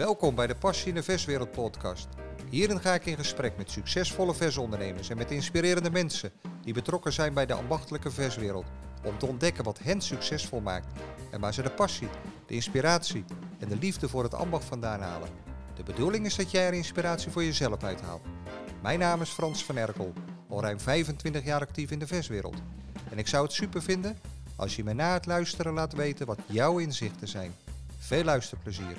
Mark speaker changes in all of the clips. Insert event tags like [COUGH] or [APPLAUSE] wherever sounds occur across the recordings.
Speaker 1: Welkom bij de Passie in de Verswereld podcast. Hierin ga ik in gesprek met succesvolle versondernemers en met inspirerende mensen die betrokken zijn bij de ambachtelijke verswereld. Om te ontdekken wat hen succesvol maakt en waar ze de passie, de inspiratie en de liefde voor het ambacht vandaan halen. De bedoeling is dat jij er inspiratie voor jezelf uithaalt. Mijn naam is Frans van Erkel, al ruim 25 jaar actief in de verswereld. En ik zou het super vinden als je me na het luisteren laat weten wat jouw inzichten zijn. Veel luisterplezier.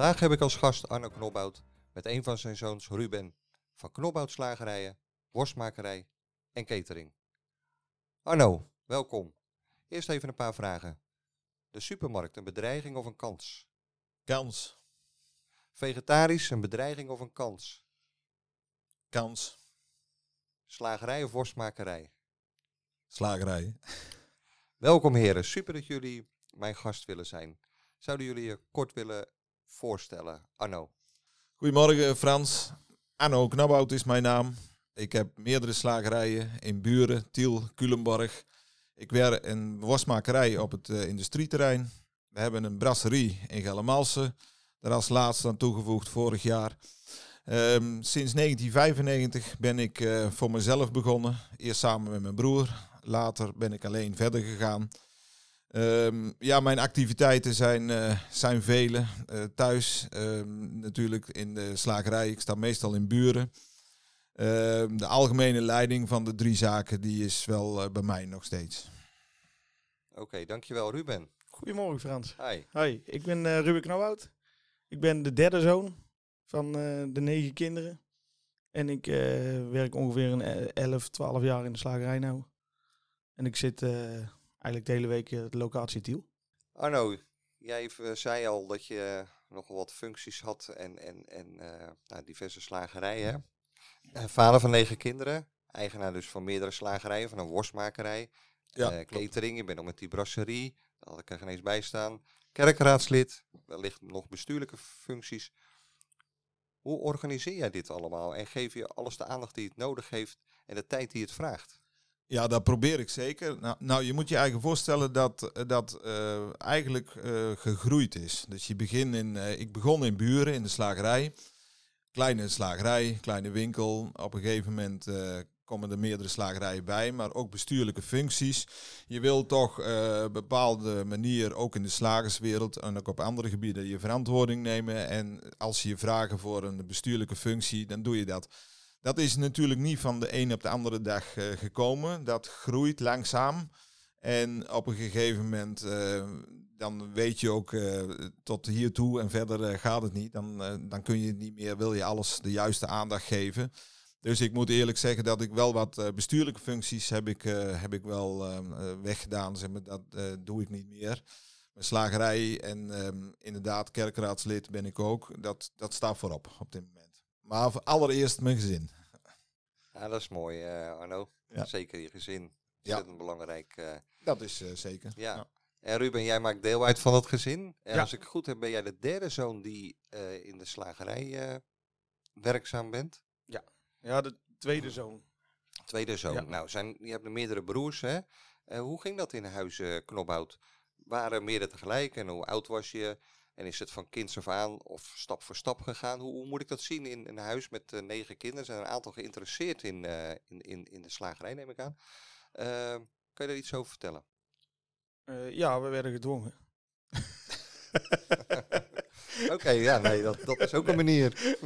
Speaker 1: Vandaag heb ik als gast Arno Knobhout met een van zijn zoons Ruben van Knobhout Slagerijen, Worstmakerij en Catering. Arno, welkom. Eerst even een paar vragen. De supermarkt een bedreiging of een kans?
Speaker 2: Kans.
Speaker 1: Vegetarisch een bedreiging of een kans?
Speaker 2: Kans.
Speaker 1: Slagerij of worstmakerij?
Speaker 2: Slagerij.
Speaker 1: Welkom heren, super dat jullie mijn gast willen zijn. Zouden jullie je kort willen voorstellen? Arno.
Speaker 2: Goedemorgen Frans. Arno Knabhout is mijn naam. Ik heb meerdere slagerijen in Buren, Tiel, Culemborg. Ik werk in worstmakerij op het uh, industrieterrein. We hebben een brasserie in Gellemalsen. Daar als laatste aan toegevoegd vorig jaar. Um, sinds 1995 ben ik uh, voor mezelf begonnen. Eerst samen met mijn broer. Later ben ik alleen verder gegaan. Um, ja, mijn activiteiten zijn, uh, zijn vele. Uh, thuis um, natuurlijk in de slagerij. Ik sta meestal in buren. de algemene leiding van de drie zaken die is wel bij mij nog steeds.
Speaker 1: Oké, okay, dankjewel Ruben.
Speaker 3: Goedemorgen Frans.
Speaker 1: Hi.
Speaker 3: Hoi, ik ben Ruben Knauwhout. Ik ben de derde zoon van uh, de negen kinderen. En ik uh, werk ongeveer een 11, 12 jaar in de slagerij nou. En ik zit uh, eigenlijk de hele week op de locatie Tiel.
Speaker 1: Arno, jij zei al dat je nogal wat functies had en, en, en nou, diverse slagerijen. vader van negen kinderen, eigenaar dus van meerdere slagerijen, van een worstmakerij. Ja, catering, je bent nog met die brasserie, daar had ik er geen eens bij staan. Kerkraadslid, wellicht nog bestuurlijke functies. Hoe organiseer jij dit allemaal en geef je alles de aandacht die het nodig heeft en de tijd die het vraagt?
Speaker 2: Ja, dat probeer ik zeker. Nou, nou je moet je eigen voorstellen dat dat uh, eigenlijk uh, gegroeid is. Dus je begint in, uh, ik begon in Buren in de slagerij. Kleine slagerij, kleine winkel. Op een gegeven moment komen er meerdere slagerijen bij, maar ook bestuurlijke functies. Je wil toch uh, bepaalde manier, ook in de slagerswereld en ook op andere gebieden, je verantwoording nemen. En als je je vragen voor een bestuurlijke functie, dan doe je dat. Dat is natuurlijk niet van de een op de andere dag uh, gekomen. Dat groeit langzaam. En op een gegeven moment, uh, dan weet je ook uh, tot hiertoe en verder gaat het niet. Dan, dan kun je niet meer, wil je alles de juiste aandacht geven. Dus ik moet eerlijk zeggen dat ik wel wat bestuurlijke functies heb ik, heb ik wel uh, weggedaan. Zeg maar, dat doe ik niet meer. Mijn slagerij en um, inderdaad kerkraadslid ben ik ook. Dat, dat staat voorop op dit moment. Maar allereerst mijn gezin.
Speaker 1: Ja, dat is mooi Arno. Ja. Zeker je gezin. Ja. belangrijk.
Speaker 2: dat is zeker.
Speaker 1: Ja. ja. En Ruben, jij maakt deel uit van het gezin. En als ik goed heb, ben jij de derde zoon die in de slagerij werkzaam bent.
Speaker 3: Ja. Ja, de tweede zoon.
Speaker 1: Tweede zoon. Nou, zijn, je hebt meerdere broers, hè? Uh, hoe ging dat in huis uh, Knobhout? Waren meerdere tegelijk en hoe oud was je? En is het van kinds af aan of stap voor stap gegaan? Hoe, hoe moet ik dat zien in een huis met uh, negen kinderen? Zijn er een aantal geïnteresseerd in, in, in, in de slagerij, neem ik aan. kan je daar iets over vertellen?
Speaker 3: ja, we werden gedwongen. [LAUGHS]
Speaker 1: Oké, ja, nee, dat, dat is ook een manier.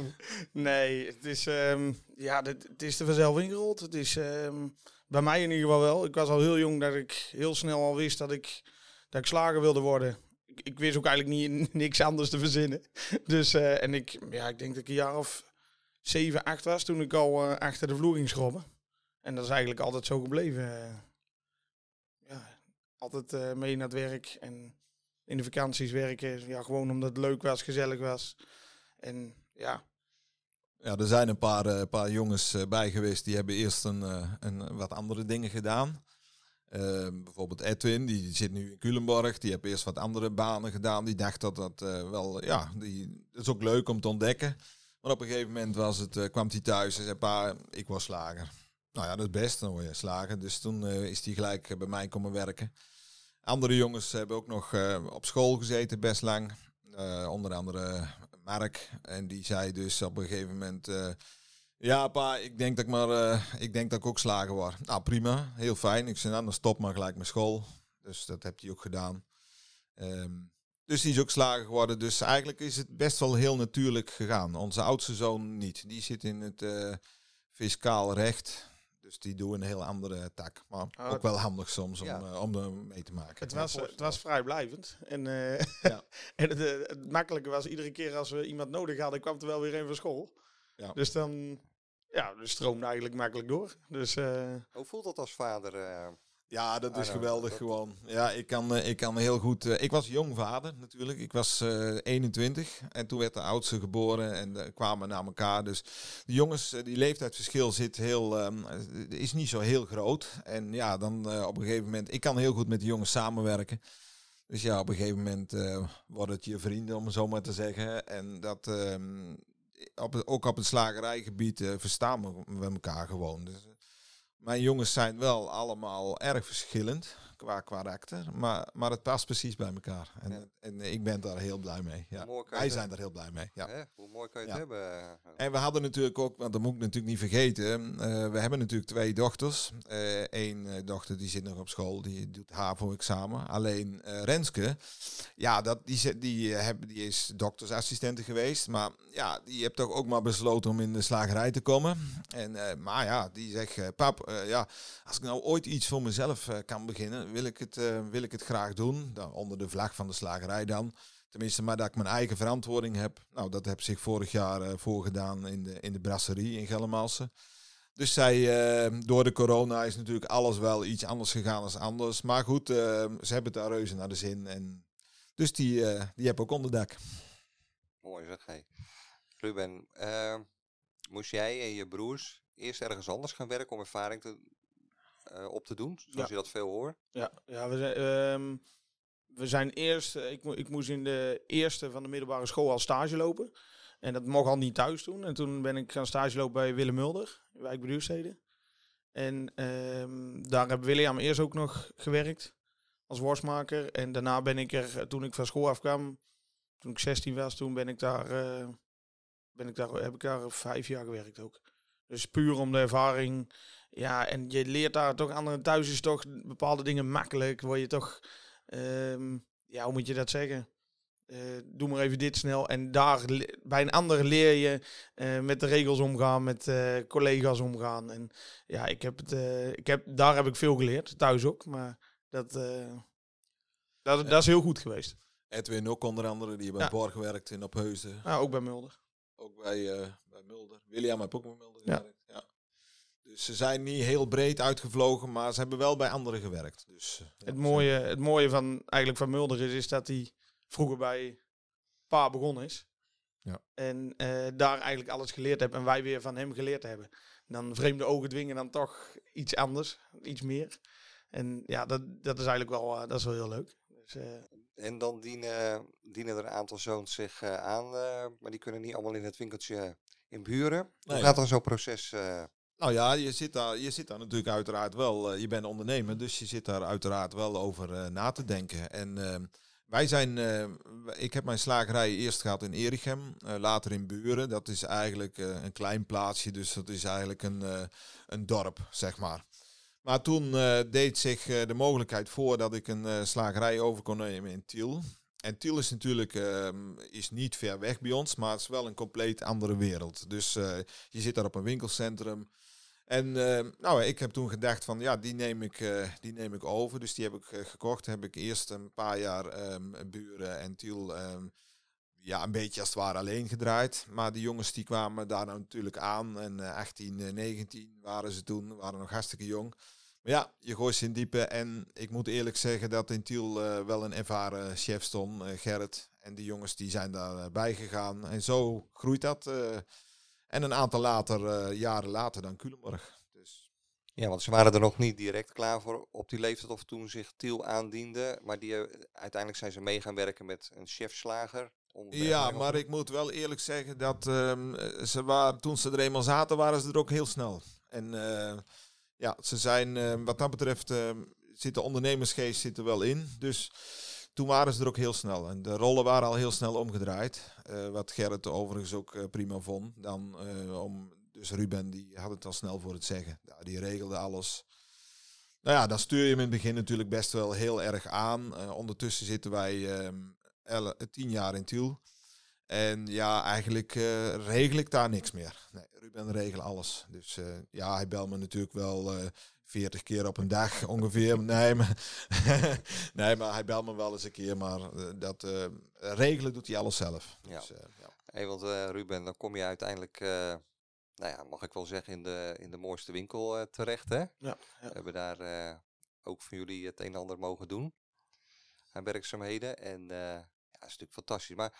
Speaker 3: Nee, het is, um, ja, het, het is er vanzelf ingerold. Het is um, bij mij in ieder geval wel. Ik was al heel jong dat ik heel snel al wist dat ik, dat ik slager wilde worden. Ik, wist ook eigenlijk niet, [LAUGHS] niks anders te verzinnen. Dus, uh, en ik, ja, ik denk dat ik een jaar of zeven, acht was toen ik al uh, achter de vloer ging schrobben. En dat is eigenlijk altijd zo gebleven. Uh, ja, altijd mee naar het werk en in de vakanties werken. Ja, gewoon omdat het leuk was, gezellig was. En ja.
Speaker 2: Ja, er zijn een paar, uh, paar jongens bij geweest die hebben eerst een, een wat andere dingen gedaan. Ehm, bijvoorbeeld Edwin, die zit nu in Culemborg. Die heeft eerst wat andere banen gedaan. Die dacht dat dat wel, ja, die, dat is ook leuk om te ontdekken. Maar op een gegeven moment was het, kwam hij thuis en zei, pa, ik was slager. Nou ja, dat is best, dan word je slager. Dus toen is hij gelijk bij mij komen werken. Andere jongens hebben ook nog op school gezeten, best lang. onder andere Mark. En die zei dus op een gegeven moment... ja, pa, ik denk dat ik maar, ik denk dat ik ook slagen word. Nou, prima, heel fijn. Ik zei, nou, dan stop maar gelijk met school. Dus dat heeft hij ook gedaan. Um, dus die is ook slager geworden. Dus eigenlijk is het best wel heel natuurlijk gegaan. Onze oudste zoon niet. Die zit in het uh, fiscaal recht. Dus die doen een heel andere tak. Maar ah, ook wel handig soms om, uh, om er mee te maken.
Speaker 3: Het was, het was vrijblijvend. En, uh, ja. [LAUGHS] en het, het, makkelijke was iedere keer als we iemand nodig hadden, kwam er wel weer een van school. Ja. Dus dan ja, dus stroomde eigenlijk makkelijk door. Dus,
Speaker 4: Hoe voelt dat als vader?
Speaker 2: Ja, dat is geweldig gewoon. Ja, ik kan, eh, ik kan heel goed. Uh, ik was jong vader natuurlijk. Ik was uh, eh, 21 en toen werd de oudste geboren en uh, kwamen naar elkaar. Dus de jongens, die leeftijdsverschil zit heel, um, is niet zo heel groot. En ja, dan op een gegeven moment, ik kan heel goed met de jongens samenwerken. Dus ja, op een gegeven moment worden het je vrienden, om het zo maar te zeggen. En dat, ehm, op, ook op het slagerijgebied verstaan we elkaar gewoon. Dus, mijn jongens zijn wel allemaal erg verschillend qua karakter, maar, maar het past precies bij elkaar. En, en ik ben daar heel blij mee. Ja. Wij zijn daar heel blij mee. Ja.
Speaker 4: Hoe mooi kan je het hebben?
Speaker 2: En we hadden natuurlijk ook, want dat moet ik natuurlijk niet vergeten, uh, we hebben natuurlijk twee dochters. Eén uh, dochter die zit nog op school, die doet HAVO-examen. Alleen uh, Renske, ja, dat, die, die, heb, die is doktersassistente geweest, maar ja, die heeft toch ook maar besloten om in de slagerij te komen. En, maar ja, die zegt, pap, ja, als ik nou ooit iets voor mezelf kan beginnen, wil ik het, uh, wil ik het graag doen. Onder de vlag van de slagerij dan. Tenminste, maar dat ik mijn eigen verantwoording heb. Nou, dat heb zich vorig jaar uh, voorgedaan in de, in de brasserie in Geldermalsen. Dus zij, uh, door de corona is natuurlijk alles wel iets anders gegaan als anders. Maar goed, ze hebben daar reuze naar de zin. En dus die, die heb ook onderdak.
Speaker 4: Mooi zeg, hey. Ruben, moest jij en je broers eerst ergens anders gaan werken om ervaring te, uh, op te doen, zoals je dat veel hoort?
Speaker 3: Ja, ja we, zijn, um, we zijn eerst, uh, ik, ik moest in de eerste van de middelbare school al stage lopen. En dat mocht al niet thuis doen. En toen ben ik gaan stage lopen bij Willem Mulder, in Wijk Beduurstede. En um, daar heb William eerst ook nog gewerkt als worstmaker. En daarna ben ik er, toen ik van school afkwam, toen ik 16 was, toen ben ik daar, uh, ben ik daar, heb ik daar vijf jaar gewerkt ook. Dus puur om de ervaring ja, en je leert daar toch anderen thuis is toch bepaalde dingen makkelijk. Word je toch, um, ja, hoe moet je dat zeggen? Uh, doe maar even dit snel. En daar bij een ander leer je uh, met de regels omgaan, met uh, collega's omgaan. En ja, ik heb het, ik heb, daar heb ik veel geleerd, thuis ook. Maar dat, dat, dat is heel goed geweest.
Speaker 2: Edwin ook onder andere, die bij ja. Borg gewerkt in Opheusden.
Speaker 3: Ja, ook bij Mulder.
Speaker 2: Ook bij, bij Mulder. William heb ook bij Mulder gewerkt. Ja. Dus ze zijn niet heel breed uitgevlogen, maar ze hebben wel bij anderen gewerkt. Dus,
Speaker 3: ja, het, mooie, het mooie van, eigenlijk van Mulder is, is dat hij vroeger bij Pa begonnen is. Ja. En uh, daar eigenlijk alles geleerd heeft en wij weer van hem geleerd hebben. Dan vreemde ogen dwingen dan toch iets anders, iets meer. En ja, dat, dat is eigenlijk wel, uh, dat is wel heel leuk. Dus, uh,
Speaker 4: en dan dienen, dienen er een aantal zoons zich aan, maar die kunnen niet allemaal in het winkeltje in buren. Hoe gaat dan zo'n proces
Speaker 2: nou ja, je zit daar, je zit daar natuurlijk uiteraard wel. Uh, je bent ondernemer, dus je zit daar uiteraard wel over uh, na te denken. En uh, wij zijn, ik heb mijn slagerij eerst gehad in Erichem, later in Buren. Dat is eigenlijk een klein plaatsje, dus dat is eigenlijk een, een dorp, zeg maar. Maar toen deed zich de mogelijkheid voor dat ik een slagerij over kon nemen in Tiel. En Tiel is natuurlijk ehm, is niet ver weg bij ons, maar het is wel een compleet andere wereld. Dus je zit daar op een winkelcentrum. En uh, nou, ik heb toen gedacht van ja, die neem ik, uh, die neem ik over. Dus die heb ik uh, gekocht. Heb ik eerst een paar jaar um, Buren en Tiel um, ja, een beetje als het ware alleen gedraaid. Maar die jongens die kwamen daar nou natuurlijk aan. En 18, 19 waren ze toen, waren nog hartstikke jong. Maar ja, je gooit ze in diepe. En ik moet eerlijk zeggen dat in Tiel wel een ervaren chef stond, Gerrit. En die jongens die zijn daarbij gegaan. En zo groeit dat. En een aantal later, uh, jaren later dan Culemborg. Dus.
Speaker 4: Ja, want ze waren er nog niet direct klaar voor op die leeftijd of toen zich Tiel aandiende. Maar die, uh, uiteindelijk zijn ze mee gaan werken met een chefslager.
Speaker 2: Ja, maar ik moet wel eerlijk zeggen dat um, ze waren, toen ze er eenmaal zaten, waren ze er ook heel snel. En uh, ja, ze zijn wat dat betreft zit de ondernemersgeest zit er wel in. Dus toen waren ze er ook heel snel. En de rollen waren al heel snel omgedraaid. Uh, wat Gerrit overigens ook prima vond. Dan om, dus Ruben die had het al snel voor het zeggen. Ja, die regelde alles. Nou ja, dan stuur je hem in het begin natuurlijk best wel heel erg aan. ondertussen zitten wij um, tien jaar in Tiel. En ja, eigenlijk regel ik daar niks meer. Nee, Ruben regelt alles. Dus ja, hij belt me natuurlijk wel 40 keer op een dag ongeveer. [LAUGHS] Nee, maar, [LAUGHS] nee, maar hij belt me wel eens een keer. Maar dat regelen doet hij alles zelf.
Speaker 1: Ja. Dus, ja. Hey, want Ruben, dan kom je uiteindelijk, nou ja, mag ik wel zeggen, in de, in de mooiste winkel terecht. Hè? Ja, ja. We hebben daar ook voor jullie het een en ander mogen doen aan werkzaamheden. En ja, dat is natuurlijk fantastisch. Maar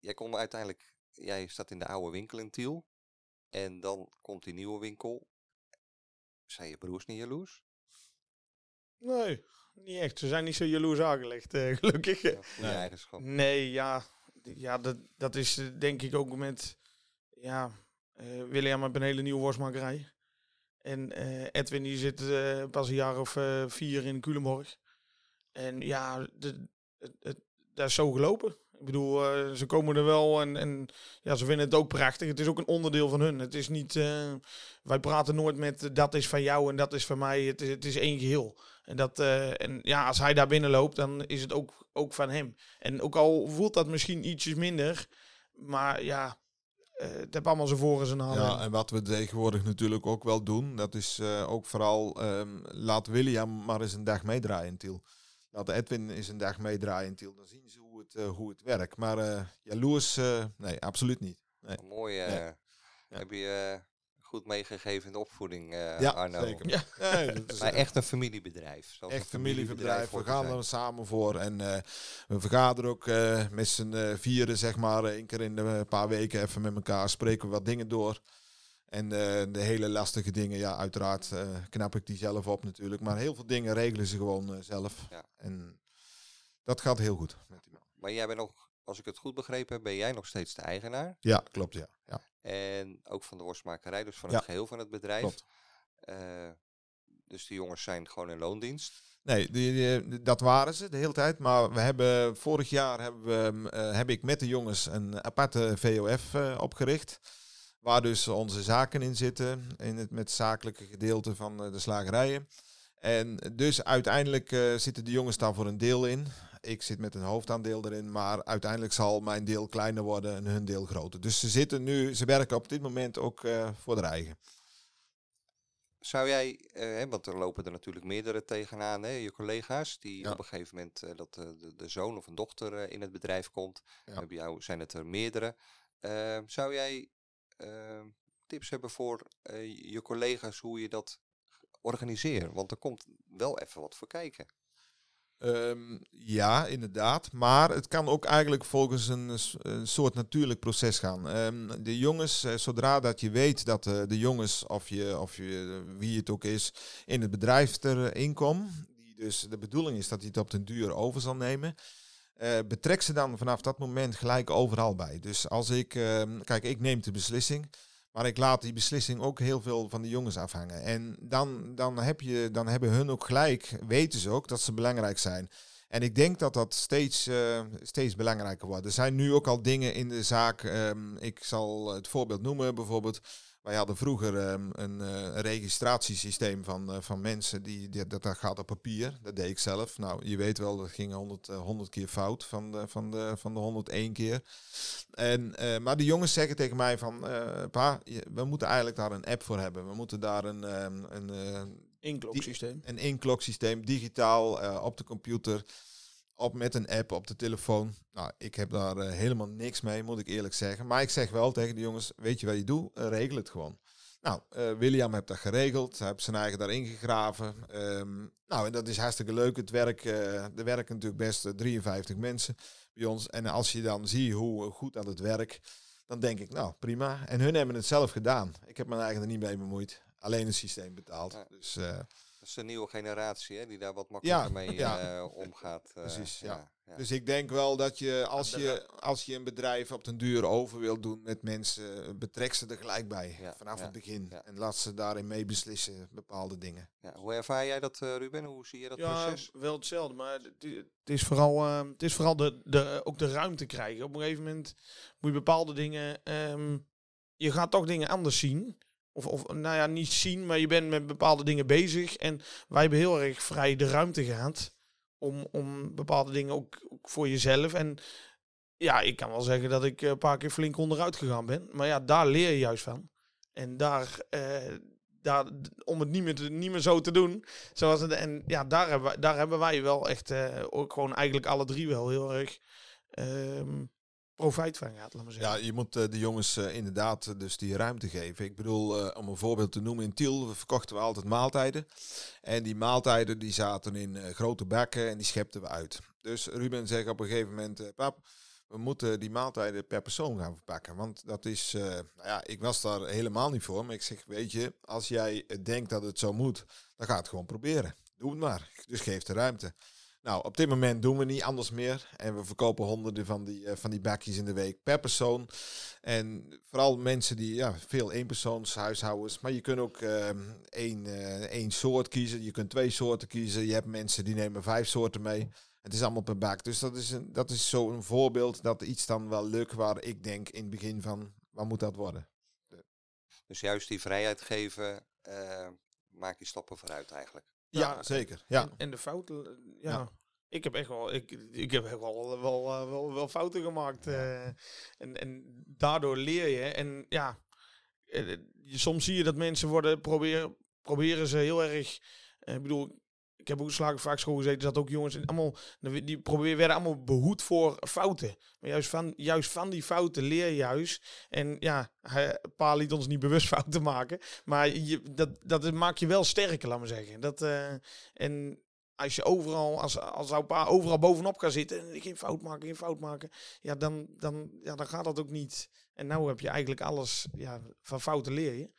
Speaker 1: jij komt uiteindelijk, jij staat in de oude winkel in Tiel. En dan komt die nieuwe winkel. Zijn je broers niet jaloers?
Speaker 3: Nee, niet echt. Ze zijn niet zo jaloers aangelegd, eh, [LAUGHS] gelukkig. Ja,
Speaker 1: nee. eigenschap.
Speaker 3: Nee, ja, ja dat, dat is eh, denk ik ook met... Ja, uh, William heeft een hele nieuwe worstmakerij. En uh, Edwin die zit uh, pas een jaar of vier in Culemborg. En ja, de, het, het, dat is zo gelopen. Ik bedoel, uh, ze komen er wel en, en ja, ze vinden het ook prachtig. Het is ook een onderdeel van hun. Het is niet, uh, wij praten nooit met dat is van jou en dat is van mij. Het is, het is één geheel. En, dat, uh, en ja, als hij daar binnen loopt, dan is het ook, ook van hem. En ook al voelt dat misschien ietsjes minder, maar ja, het heeft allemaal zijn voor en zijn nadelen.
Speaker 2: Ja, en wat we tegenwoordig natuurlijk ook wel doen, dat is ook vooral, um, laat William maar eens een dag meedraaien Tiel. Laat Edwin eens een dag meedraaien Tiel. Dan zien ze hoe het, uh, hoe het werkt. Maar uh, jaloers, uh, nee, absoluut niet. Nee.
Speaker 1: Mooi. Nee. Heb je goed meegegeven in de opvoeding, ja, Arno?
Speaker 2: Zeker. Ja, nee, dat
Speaker 1: is, maar echt een familiebedrijf.
Speaker 2: Echt een familiebedrijf. We gaan er samen voor. En we vergaderen ook met z'n vieren, zeg maar, één keer in een paar weken even met elkaar. Spreken we wat dingen door. En de, de hele lastige dingen, ja, uiteraard uh, knap ik die zelf op natuurlijk. Maar heel veel dingen regelen ze gewoon uh, zelf. Ja. En dat gaat heel goed met die.
Speaker 1: Maar jij bent nog, als ik het goed begrepen heb, ben jij nog steeds de eigenaar?
Speaker 2: Ja, klopt, ja. ja.
Speaker 1: En ook van de worstmakerij, dus van het geheel van het bedrijf. Klopt. Uh, dus die jongens zijn gewoon in loondienst?
Speaker 2: Nee, die, die, dat waren ze de hele tijd. Maar we hebben vorig jaar hebben we, heb ik met de jongens een aparte VOF opgericht. Waar dus onze zaken in zitten, in het met zakelijke gedeelte van eh, de slagerijen. En dus uiteindelijk uh, zitten de jongens daar voor een deel in. Ik zit met een hoofdaandeel erin, maar uiteindelijk zal mijn deel kleiner worden en hun deel groter. Dus ze zitten nu, ze werken op dit moment ook uh, voor de eigen.
Speaker 1: Zou jij, uh, want er lopen er natuurlijk meerdere tegenaan, hè, je collega's, die op een gegeven moment dat de, de, zoon of een dochter in het bedrijf komt. Ja. Bij jou zijn het er meerdere. zou jij tips hebben voor eh, je collega's hoe je dat organiseert? Want er komt wel even wat voor kijken.
Speaker 2: Um, ja, inderdaad. Maar het kan ook eigenlijk volgens een, een soort natuurlijk proces gaan. Um, de jongens, uh, zodra dat je weet dat uh, de jongens, of, je, of je, wie het ook is, in het bedrijf erin komen, die dus de bedoeling is dat hij het op den duur over zal nemen, uh, betrek ze dan vanaf dat moment gelijk overal bij. Dus als ik, uh, kijk, ik neem de beslissing, maar ik laat die beslissing ook heel veel van de jongens afhangen. En dan, dan, heb je, dan hebben hun ook gelijk, weten ze ook dat ze belangrijk zijn. En ik denk dat dat steeds, uh, steeds belangrijker wordt. Er zijn nu ook al dingen in de zaak. Um, ik zal het voorbeeld noemen, bijvoorbeeld wij hadden vroeger um, een, uh, een, registratiesysteem van, uh, van mensen, die, die, dat, dat gaat op papier. Dat deed ik zelf. Nou, je weet wel, dat ging 100, uh, 100 keer fout van de, van, de, van de 101 keer. En, maar de jongens zeggen tegen mij van, pa, we moeten eigenlijk daar een app voor hebben. We moeten daar een... Um, een
Speaker 3: inkloksysteem.
Speaker 2: Een inkloksysteem, digitaal, op de computer op met een app op de telefoon. Nou, ik heb daar uh, helemaal niks mee, moet ik eerlijk zeggen. Maar ik zeg wel tegen de jongens, weet je wat je doet? Uh, regel het gewoon. Nou, uh, William heeft dat geregeld. Hij heeft zijn eigen daarin gegraven. Um, nou, en dat is hartstikke leuk. Het werk, er werken natuurlijk best 53 mensen bij ons. En als je dan ziet hoe goed dat het werkt, dan denk ik, nou, prima. En hun hebben het zelf gedaan. Ik heb mijn eigen er niet mee bemoeid. Alleen het systeem betaald. Dus...
Speaker 1: Dat is de nieuwe generatie hè, die daar wat makkelijker mee uh, omgaat.
Speaker 2: Uh, Precies, ja. ja. Dus ik denk wel dat je als, je als je een bedrijf op den duur over wilt doen met mensen, betrek ze er gelijk bij vanaf het begin. En laat ze daarin mee beslissen, bepaalde dingen.
Speaker 1: Hoe ervaar jij dat, Ruben? Hoe zie je dat proces?
Speaker 3: wel hetzelfde, maar het is vooral, het is vooral de, de, ook de ruimte krijgen. Op een gegeven moment moet je bepaalde dingen, um, je gaat toch dingen anders zien. Of, of nou ja, niet zien, maar je bent met bepaalde dingen bezig. En wij hebben heel erg vrij de ruimte gehad om, om bepaalde dingen ook, voor jezelf. En ja, ik kan wel zeggen dat ik een paar keer flink onderuit gegaan ben. Maar ja, daar leer je juist van. En daar, eh, daar om het niet meer, niet meer zo te doen. Zoals en ja, daar hebben, daar hebben wij wel echt uh, ook gewoon eigenlijk alle drie wel heel erg um, profijt van gaat, laat maar zeggen.
Speaker 2: Ja, je moet uh, de jongens uh, inderdaad uh, dus die ruimte geven. Ik bedoel, om een voorbeeld te noemen, in Tiel verkochten we altijd maaltijden. En die maaltijden die zaten in grote bakken en die schepten we uit. Dus Ruben zegt op een gegeven moment, pap, we moeten die maaltijden per persoon gaan verpakken. Want dat is, nou ja, ik was daar helemaal niet voor. Maar ik zeg, weet je, als jij denkt dat het zo moet, dan ga het gewoon proberen. Doe het maar. Dus geef de ruimte. Nou, op dit moment doen we niet anders meer. En we verkopen honderden van die, uh, van die bakjes in de week per persoon. En vooral mensen die, ja, veel eenpersoons huishoudens. Maar je kunt ook uh, één, uh, één soort kiezen. Je kunt twee soorten kiezen. Je hebt mensen die nemen vijf soorten mee. Het is allemaal per bak. Dus dat is, een, dat is zo'n voorbeeld dat iets dan wel lukt waar ik denk in het begin van, waar moet dat worden?
Speaker 1: Dus juist die vrijheid geven, uh, maak je stappen vooruit eigenlijk.
Speaker 2: Ja, zeker. Ja.
Speaker 3: En, de fouten, ja. ja. Ik heb echt wel, ik, ik heb echt wel, wel, eh, wel, wel, fouten gemaakt. Uh, en, en daardoor leer je. En ja, eh, soms zie je dat mensen worden proberen, proberen ze heel erg. Ik bedoel, ik heb ook slagen vaak school gezeten, dat ook jongens allemaal, die proberen, werden allemaal behoed voor fouten. Maar juist van, juist van die fouten leer je juist. En ja, hij, pa liet ons niet bewust [LAUGHS] fouten maken. Maar je, dat, dat maakt je wel sterker, laat maar zeggen. Dat, uh, en als je overal, als, als jouw pa overal bovenop kan zitten en geen fout maken, geen fout maken, ja, dan, dan, ja, dan gaat dat ook niet. En nou heb je eigenlijk alles, ja, van fouten leer je.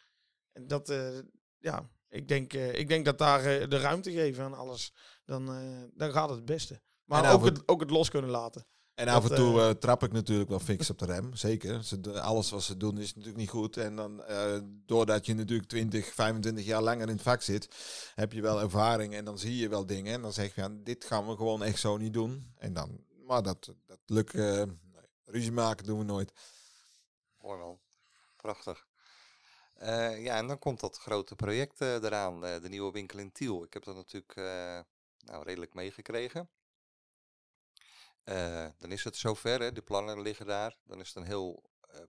Speaker 3: En dat, uh, ja, ik denk, uh, ik denk dat daar uh, de ruimte geven aan alles, dan, uh, dan gaat het het beste. Maar ook het, ook het los kunnen laten.
Speaker 2: En af en toe trap ik natuurlijk wel fix op de rem, zeker. Ze, alles wat ze doen is natuurlijk niet goed. En dan, doordat je natuurlijk 20, 25 jaar langer in het vak zit, heb je wel ervaring en dan zie je wel dingen. En dan zeg je, ja, dit gaan we gewoon echt zo niet doen. En dan, maar dat, dat lukt, nee, ruzie maken doen we nooit.
Speaker 1: Mooi man, prachtig. Uh, ja, en dan komt dat grote project uh, eraan, uh, de nieuwe winkel in Tiel. Ik heb dat natuurlijk nou, redelijk meegekregen. dan is het zover, hè, de plannen liggen daar. Dan is het een heel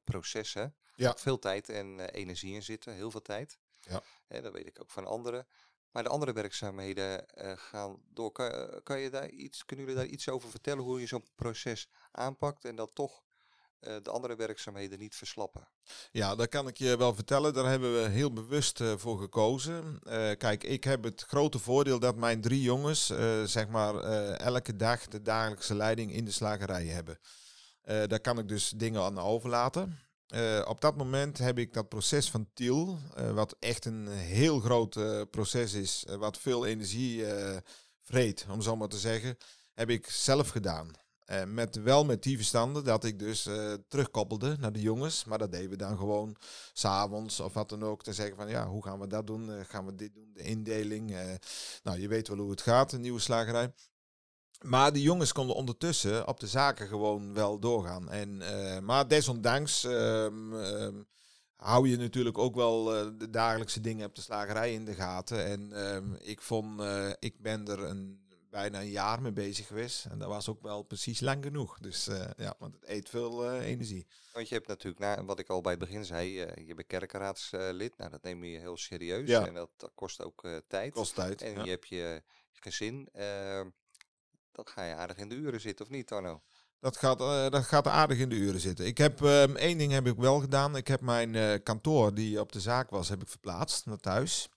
Speaker 1: proces, hè. Ja. Veel tijd en energie in zitten, heel veel tijd. Ja. dat weet ik ook van anderen. Maar de andere werkzaamheden gaan door. Kan, kan, je daar iets, kunnen jullie daar iets over vertellen hoe je zo'n proces aanpakt en dat toch eh, de andere werkzaamheden niet verslappen.
Speaker 2: Ja, dat kan ik je wel vertellen. Daar hebben we heel bewust uh, voor gekozen. Uh, kijk, ik heb het grote voordeel dat mijn drie jongens, zeg maar, elke dag de dagelijkse leiding in de slagerij hebben. daar kan ik dus dingen aan overlaten. op dat moment heb ik dat proces van Tiel, wat echt een heel groot proces is, wat veel energie vreet, om zo maar te zeggen, heb ik zelf gedaan. Uh, met, wel met die verstanden dat ik dus uh, terugkoppelde naar de jongens. Maar dat deden we dan gewoon s'avonds of wat dan ook. Te zeggen van ja, hoe gaan we dat doen? Uh, gaan we dit doen? De indeling. nou, je weet wel hoe het gaat, een nieuwe slagerij. Maar de jongens konden ondertussen op de zaken gewoon wel doorgaan. En, maar desondanks um, um, hou je natuurlijk ook wel de dagelijkse dingen op de slagerij in de gaten. En um, ik vond, ik ben er een bijna een jaar mee bezig geweest. En dat was ook wel precies lang genoeg. Dus uh, ja, want het eet veel uh, energie.
Speaker 1: Want je hebt natuurlijk, na, wat ik al bij het begin zei, uh, je bent kerkenraadslid. nou, dat neem je heel serieus. Ja. En dat, dat kost ook tijd.
Speaker 2: Kost tijd.
Speaker 1: En je hebt je gezin. Ehm, dan ga je aardig in de uren zitten, of niet, Arno?
Speaker 2: Dat gaat, dat gaat aardig in de uren zitten. Ik heb um, één ding heb ik wel gedaan. Ik heb mijn kantoor die op de zaak was, heb ik verplaatst naar thuis.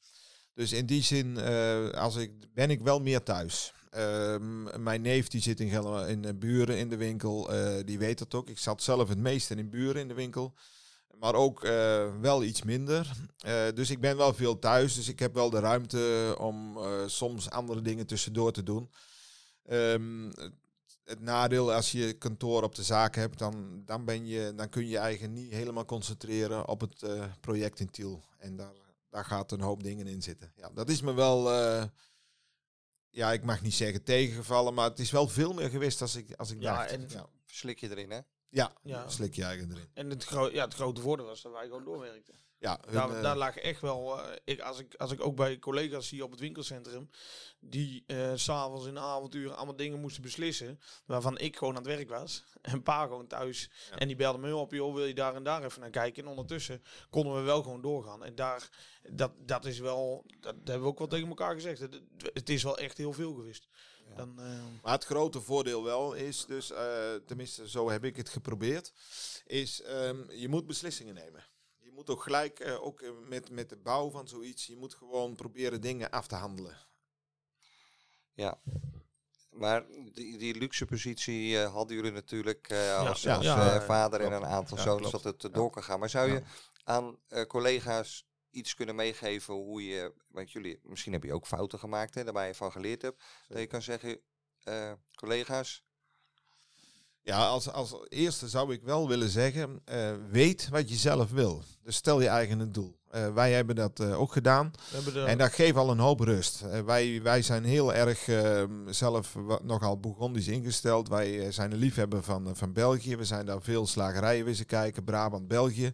Speaker 2: Dus in die zin als ik, ben ik wel meer thuis. Ehm, mijn neef die zit in, in Buren in de winkel, uh, die weet dat ook. Ik zat zelf het meeste in Buren in de winkel. Maar ook wel iets minder. dus ik ben wel veel thuis. Dus ik heb wel de ruimte om soms andere dingen tussendoor te doen. Um, het nadeel als je kantoor op de zaak hebt, dan, dan, ben je, dan kun je eigen niet helemaal concentreren op het project in Tiel. En daar, daar gaat een hoop dingen in zitten. Ja, dat is me wel, ja, ik mag niet zeggen tegengevallen, maar het is wel veel meer geweest als ik, als ik
Speaker 1: ja,
Speaker 2: dacht.
Speaker 1: En ja, slik je erin, hè?
Speaker 2: Ja, ja. slik je eigen erin.
Speaker 3: En het, gro ja, het grote voordeel was dat wij gewoon doorwerkten. Ja, daar, uh, daar lag echt wel. Uh, ik, als, ik, als ik ook bij collega's zie op het winkelcentrum, die uh, s'avonds in de avonturen allemaal dingen moesten beslissen, waarvan ik gewoon aan het werk was [LAUGHS] en pa gewoon thuis. En die belde me op, joh, wil je daar en daar even naar kijken? En ondertussen konden we wel gewoon doorgaan. En daar, dat, dat is wel, dat, hebben we ook wel tegen elkaar gezegd. Het, het is wel echt heel veel geweest. Dan,
Speaker 2: maar het grote voordeel wel is dus, tenminste zo heb ik het geprobeerd, is um, je moet beslissingen nemen. Moet ook gelijk, uh, ook eh, met, met de bouw van zoiets, je moet gewoon proberen dingen af te handelen.
Speaker 1: Ja, maar die, die luxe positie uh, hadden jullie natuurlijk uh, als, ja, als ja, vader en een aantal zoons dat het door kan gaan. Maar zou je aan collega's iets kunnen meegeven hoe je, want jullie, misschien heb je ook fouten gemaakt hè, waar je van geleerd hebt, dat je kan zeggen, collega's,
Speaker 2: ja, als, als eerste zou ik wel willen zeggen, uh, weet wat je zelf wil. Dus stel je eigen een doel. Uh, wij hebben dat uh, ook gedaan. En dat geeft al een hoop rust. wij, wij zijn heel erg ehm, zelf nogal Bourgondisch ingesteld. Wij zijn een liefhebber van, van België. We zijn daar veel slagerijen wezen kijken, Brabant, België.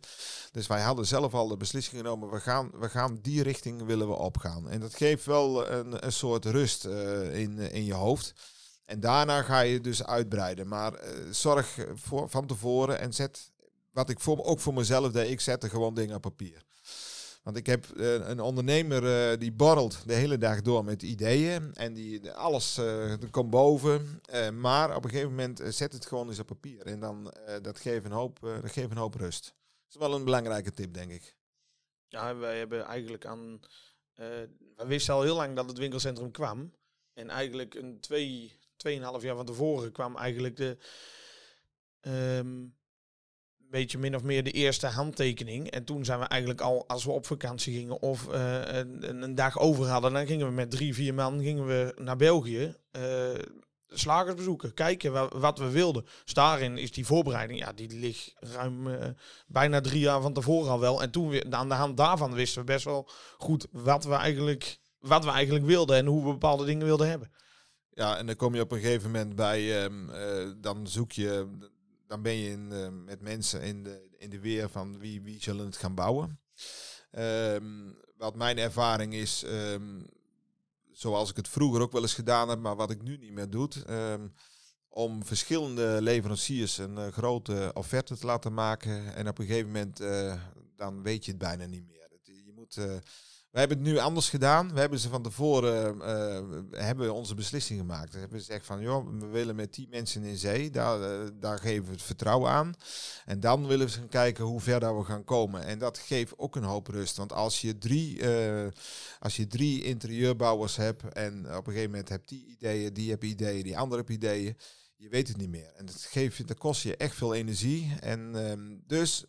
Speaker 2: Dus wij hadden zelf al de beslissing genomen, we gaan, we gaan die richting willen we opgaan. En dat geeft wel een, een soort rust in, in je hoofd. En daarna ga je dus uitbreiden. Maar uh, zorg voor, van tevoren en zet, wat ik voor, ook voor mezelf deed, ik zette gewoon dingen op papier. Want ik heb uh, een ondernemer die borrelt de hele dag door met ideeën. En die alles komt boven. maar op een gegeven moment zet het gewoon eens op papier. En dan dat geeft een hoop, dat geeft een hoop rust. Dat is wel een belangrijke tip, denk ik.
Speaker 3: Ja, wij hebben eigenlijk aan. we wisten al heel lang dat het winkelcentrum kwam. En eigenlijk een twee, tweeënhalf jaar van tevoren kwam eigenlijk de um, beetje min of meer de eerste handtekening. En toen zijn we eigenlijk al, als we op vakantie gingen of uh, een, een, dag over hadden, dan gingen we met drie, vier man gingen we naar België. Uh, slagers bezoeken, kijken wat, we wilden. Dus daarin is die voorbereiding, ja, die ligt ruim uh, bijna drie jaar van tevoren al wel. En toen we, aan de hand daarvan wisten we best wel goed wat we eigenlijk, wat we eigenlijk wilden en hoe we bepaalde dingen wilden hebben.
Speaker 2: Ja, en dan kom je op een gegeven moment bij, um, dan zoek je, dan ben je in, uh, met mensen in de, in de weer van wie, wie zullen het gaan bouwen. Um, wat mijn ervaring is, zoals ik het vroeger ook wel eens gedaan heb, maar wat ik nu niet meer doe, om verschillende leveranciers een uh, grote offerte te laten maken. En op een gegeven moment, uh, dan weet je het bijna niet meer. Je moet we hebben het nu anders gedaan. We hebben ze van tevoren uh, hebben onze beslissing gemaakt. We hebben gezegd van, joh, we willen met die mensen in zee. Daar, uh, daar geven we het vertrouwen aan. En dan willen we gaan kijken hoe ver dat we gaan komen. En dat geeft ook een hoop rust. Want als je drie, uh, als je drie interieurbouwers hebt en op een gegeven moment hebt die ideeën, die hebben ideeën, die andere hebben ideeën. Je weet het niet meer. En dat, geeft, dat kost je echt veel energie. En um, dus...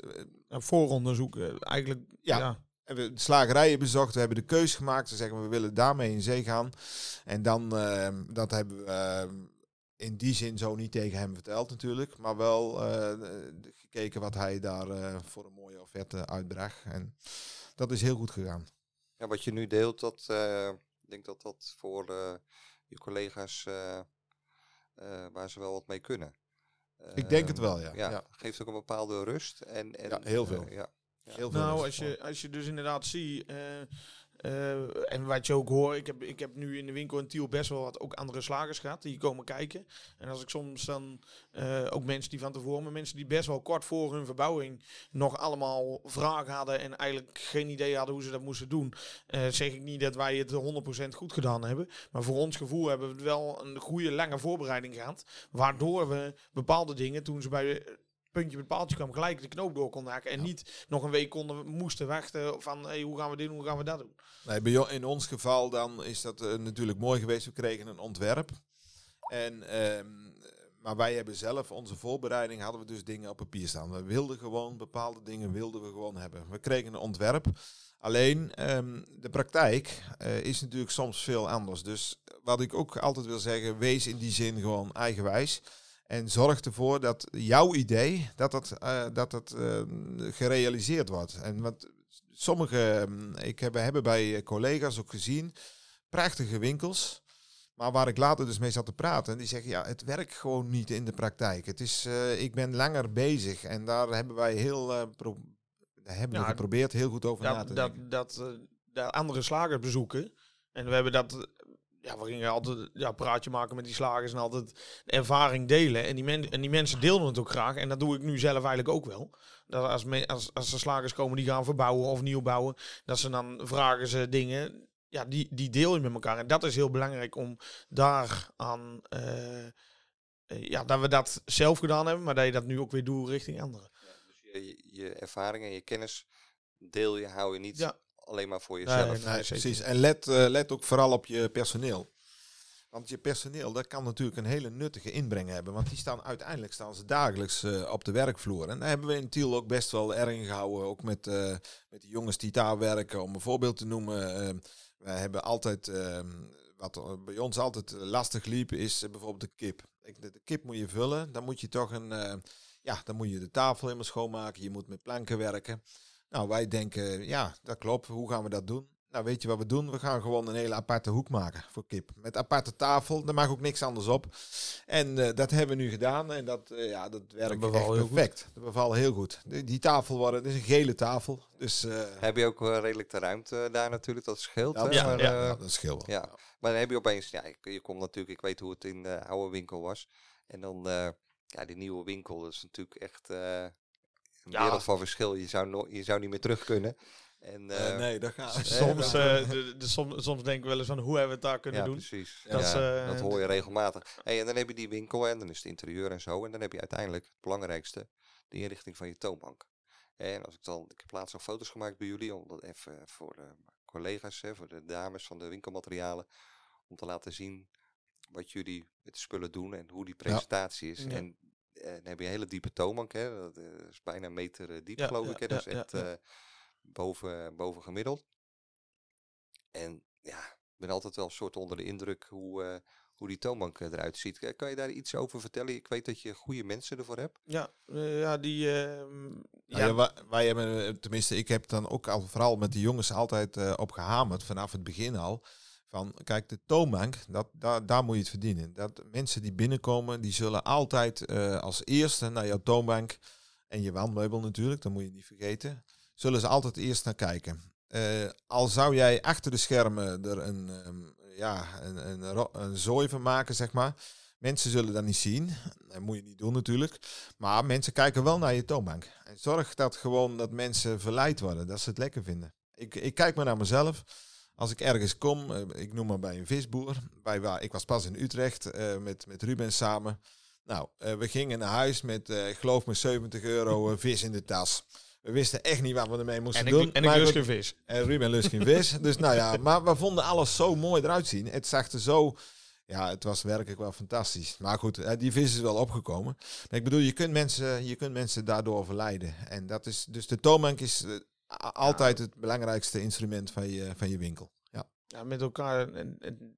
Speaker 3: Een vooronderzoek, eigenlijk...
Speaker 2: ja. ja hebben de slagerijen bezocht, we hebben de keus gemaakt. Ze zeggen we willen daarmee in zee gaan. En dan, uh, dat hebben we uh, in die zin zo niet tegen hem verteld natuurlijk. Maar wel uh, gekeken wat hij daar eh, voor een mooie offerte uitbracht. En dat is heel goed gegaan.
Speaker 1: Ja, wat je nu deelt, dat, ik denk dat dat voor je collega's, waar ze wel wat mee kunnen.
Speaker 2: ik denk het wel, ja.
Speaker 1: ja. ja. Geeft ook een bepaalde rust. En, en,
Speaker 2: ja, heel veel.
Speaker 1: ja
Speaker 3: nou, als je, als je dus inderdaad ziet, uh, uh, en wat je ook hoort, ik heb, ik heb nu in de winkel in Tiel best wel wat ook andere slagers gehad die komen kijken. En als ik soms dan uh, ook mensen die van tevoren, maar mensen die best wel kort voor hun verbouwing nog allemaal vragen hadden en eigenlijk geen idee hadden hoe ze dat moesten doen, zeg ik niet dat wij het 100% goed gedaan hebben. Maar voor ons gevoel hebben we wel een goede lange voorbereiding gehad, waardoor we bepaalde dingen toen ze bij puntje met paaltje kwam, gelijk de knoop door kon maken. En niet nog een week konden, moesten wachten van hey, hoe gaan we dit doen, hoe gaan we dat doen.
Speaker 2: Nee, bij in ons geval dan is dat uh, natuurlijk mooi geweest. We kregen een ontwerp. En, uh, maar wij hebben zelf, onze voorbereiding, hadden we dus dingen op papier staan. We wilden gewoon bepaalde dingen wilden we gewoon hebben. We kregen een ontwerp. Alleen ehm, de praktijk uh, is natuurlijk soms veel anders. Dus wat ik ook altijd wil zeggen, wees in die zin gewoon eigenwijs. En zorg ervoor dat jouw idee, dat dat, uh, dat, dat uh, gerealiseerd wordt. En wat sommige, ehm, ik heb, hebben bij collega's ook gezien, prachtige winkels. Maar waar ik later dus mee zat te praten, die zeggen ja, het werkt gewoon niet in de praktijk. Het is, uh, ik ben langer bezig en daar hebben wij heel, pro hebben we geprobeerd heel goed over
Speaker 3: dat,
Speaker 2: na te
Speaker 3: dat,
Speaker 2: denken.
Speaker 3: Dat, uh, dat andere slagers bezoeken en we hebben dat, ja, we gingen altijd ja, praatje maken met die slagers en altijd ervaring delen. En die, men, en die mensen deelden het ook graag en dat doe ik nu zelf eigenlijk ook wel. Dat als, me, als, als er slagers komen die gaan verbouwen of nieuw bouwen, dat ze dan vragen ze dingen ja, die, die deel je met elkaar. En dat is heel belangrijk om daar aan, uh, ja, dat we dat zelf gedaan hebben, maar dat je dat nu ook weer doet richting anderen.
Speaker 1: Ja, dus je, je ervaring en je kennis deel je, hou je niet ja. Alleen maar voor jezelf.
Speaker 2: Nee, nee, precies. En let, uh, let ook vooral op je personeel. Want je personeel, dat kan natuurlijk een hele nuttige inbreng hebben. Want die staan uiteindelijk staan ze dagelijks uh, op de werkvloer. En daar hebben we in Tiel ook best wel erg in gehouden. Ook met, uh, met de jongens die daar werken. Om een voorbeeld te noemen. Uh, wij hebben altijd, ehm, wat bij ons altijd lastig liep, is bijvoorbeeld de kip. De, de, kip moet je vullen. Dan moet je toch een, ja, dan moet je de tafel helemaal schoonmaken. Je moet met planken werken. Nou, wij denken, ja, dat klopt. Hoe gaan we dat doen? Nou, weet je wat we doen? We gaan gewoon een hele aparte hoek maken voor kip. Met aparte tafel, daar mag ook niks anders op. En uh, dat hebben we nu gedaan en dat, uh, ja, dat werkt dat echt heel perfect. Goed. Dat bevalt heel goed. Die, die tafel wordt, het is een gele tafel. Dus, uh,
Speaker 1: heb je ook redelijk de ruimte daar natuurlijk, dat scheelt.
Speaker 2: Ja, maar, ja, ja, dat scheelt wel.
Speaker 1: Ja. Maar dan heb je opeens, ja, je, je komt natuurlijk, ik weet hoe het in de oude winkel was. En dan, ja, die nieuwe winkel, dat is natuurlijk echt een wereld van verschil. Je zou, no je zou niet meer terug kunnen. En,
Speaker 2: uh, nee, dat gaat.
Speaker 3: Soms, uh, de, de, soms, soms denken we wel eens van hoe hebben we het daar kunnen
Speaker 1: ja,
Speaker 3: doen.
Speaker 1: Precies. Dat, ja, uh, dat hoor je regelmatig. Hey, en dan heb je die winkel en dan is het interieur en zo. En dan heb je uiteindelijk het belangrijkste, de inrichting van je toonbank. En als ik dan, ik heb laatst nog foto's gemaakt bij jullie, om dat even voor de collega's, hè, voor de dames van de winkelmaterialen, om te laten zien wat jullie met de spullen doen en hoe die presentatie is. En dan heb je een hele diepe toonbank, hè. dat is bijna een meter diep, geloof ik. Hè. Dat is echt boven, boven gemiddeld. En ja, ik ben altijd wel een soort onder de indruk hoe, uh, hoe die toonbank eruit ziet. Kan je daar iets over vertellen? Ik weet dat je goede mensen ervoor hebt.
Speaker 3: Ja, uh, ja die... Uh,
Speaker 2: ja. ja wij, wij, hebben, tenminste, ik heb dan ook al vooral met de jongens altijd op gehamerd, vanaf het begin al. Van, kijk, de toonbank, dat, daar, daar moet je het verdienen. Dat mensen die binnenkomen, die zullen altijd als eerste naar jouw toonbank en je wandmeubel natuurlijk, dat moet je niet vergeten zullen ze altijd eerst naar kijken. Uh, al zou jij achter de schermen er een, um, ja, een, een, een zooi van maken, zeg maar. Mensen zullen dat niet zien. Dat moet je niet doen natuurlijk. Maar mensen kijken wel naar je toonbank. En zorg dat gewoon dat mensen verleid worden. Dat ze het lekker vinden. Ik, ik kijk maar naar mezelf. Als ik ergens kom, uh, ik noem maar bij een visboer. Bij waar, ik was pas in Utrecht uh, met, met Ruben samen. Nou, we gingen naar huis met, ik geloof me, 70 euro vis in de tas. We wisten echt niet wat we ermee moesten
Speaker 3: en
Speaker 2: doen.
Speaker 3: En ik lust geen vis.
Speaker 2: En Ruben lust geen vis. [LAUGHS] dus nou ja, maar we vonden alles zo mooi eruit zien. Het zag er zo... Ja, het was werkelijk wel fantastisch. Maar goed, die vis is wel opgekomen. Maar ik bedoel, je kunt mensen, je kunt mensen daardoor verleiden. En dat is, dus de toonbank is altijd het belangrijkste instrument van je, van je winkel. Ja.
Speaker 3: ja, met elkaar.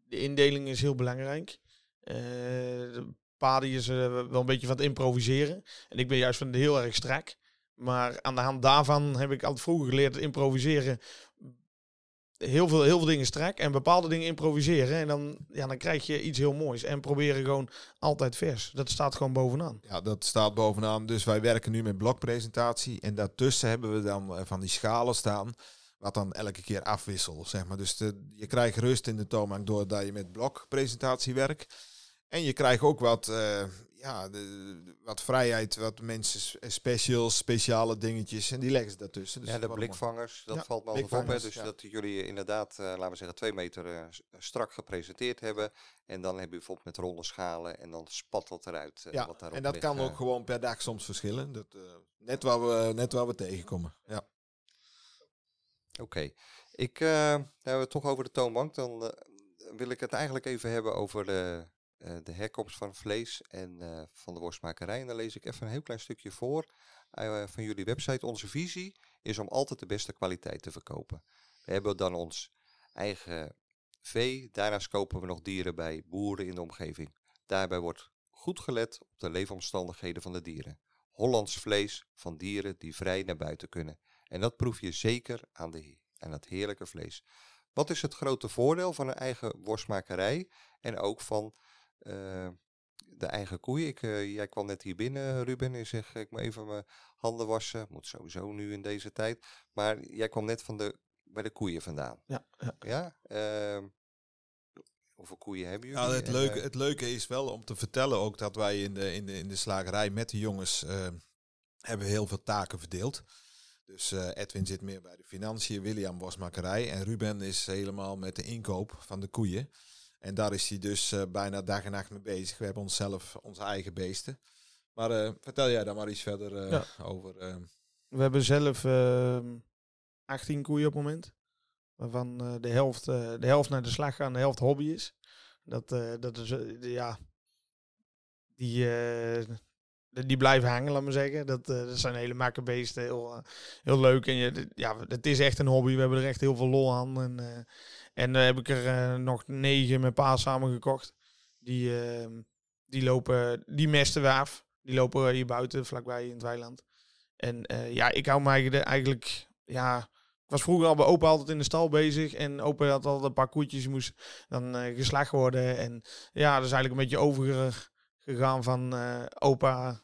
Speaker 3: De indeling is heel belangrijk. Uh, Padi is uh, wel een beetje van het improviseren. En ik ben juist van heel erg strak. Maar aan de hand daarvan heb ik altijd vroeger geleerd improviseren. Heel veel, heel veel dingen strak en bepaalde dingen improviseren. En dan, ja, dan krijg je iets heel moois. En proberen gewoon altijd vers. Dat staat gewoon bovenaan.
Speaker 2: Ja, dat staat bovenaan. Dus wij werken nu met blokpresentatie. En daartussen hebben we dan van die schalen staan. Wat dan elke keer afwisselt, zeg maar. Dus de, je krijgt rust in de toonbank doordat je met blokpresentatie werkt. En je krijgt ook wat, uh, ja, de, wat vrijheid, wat mensen, specials, speciale dingetjes. En die leggen ze daartussen.
Speaker 1: Dus ja, de blikvangers, dat ja, valt me altijd op. Hè, dus ja. dat jullie inderdaad, uh, laten we zeggen, twee meter uh, strak gepresenteerd hebben. En dan heb je bijvoorbeeld met ronde schalen en dan spat dat eruit.
Speaker 2: ja,
Speaker 1: wat
Speaker 2: en dat ligt, kan ook gewoon per dag soms verschillen. Dat, net, waar we, net waar we tegenkomen. Ja.
Speaker 1: Oké. Okay. Ik, hebben we het toch over de toonbank. Dan wil ik het eigenlijk even hebben over de de herkomst van vlees en van de worstmakerij. En dan lees ik even een heel klein stukje voor van jullie website. Onze visie is om altijd de beste kwaliteit te verkopen. We hebben dan ons eigen vee. Daarnaast kopen we nog dieren bij boeren in de omgeving. Daarbij wordt goed gelet op de leefomstandigheden van de dieren. Hollands vlees van dieren die vrij naar buiten kunnen. En dat proef je zeker aan, de, aan het heerlijke vlees. Wat is het grote voordeel van een eigen worstmakerij en ook van de eigen koeien? Ik, uh, jij kwam net hier binnen, Ruben, en zeg ik moet even mijn handen wassen. Moet sowieso nu in deze tijd. Maar jij kwam net van de, bij de koeien vandaan.
Speaker 3: Ja.
Speaker 1: ja? ja? Uh, Hoeveel koeien hebben jullie?
Speaker 2: Ja, het, leuke, het leuke is wel om te vertellen ook dat wij in de, in de, in de slagerij met de jongens hebben heel veel taken verdeeld. Dus uh, Edwin zit meer bij de financiën, William bosmakerij en Ruben is helemaal met de inkoop van de koeien. En daar is hij dus uh, bijna dag en nacht mee bezig. We hebben onszelf onze eigen beesten. Maar uh, vertel jij daar maar iets verder ja. over.
Speaker 3: We hebben zelf 18 koeien op het moment. Waarvan de, helft, de helft naar de slag gaan, de helft hobby is. Dat, dat is, ja, die, die blijven hangen, laat maar zeggen. Dat, dat zijn hele makkerbeesten. Heel, uh, heel leuk. En je, ja, het is echt een hobby. We hebben er echt heel veel lol aan. En, en dan heb ik er nog negen met pa samen gekocht. Die, ehm, die lopen, die mesten we af. Die lopen hier buiten, vlakbij in het weiland. En ja, ik hou me eigenlijk, ja, ik was vroeger al bij opa altijd in de stal bezig. En opa had altijd een paar koetjes, moest dan geslacht worden. En ja, dat is eigenlijk een beetje overgegaan van opa uh,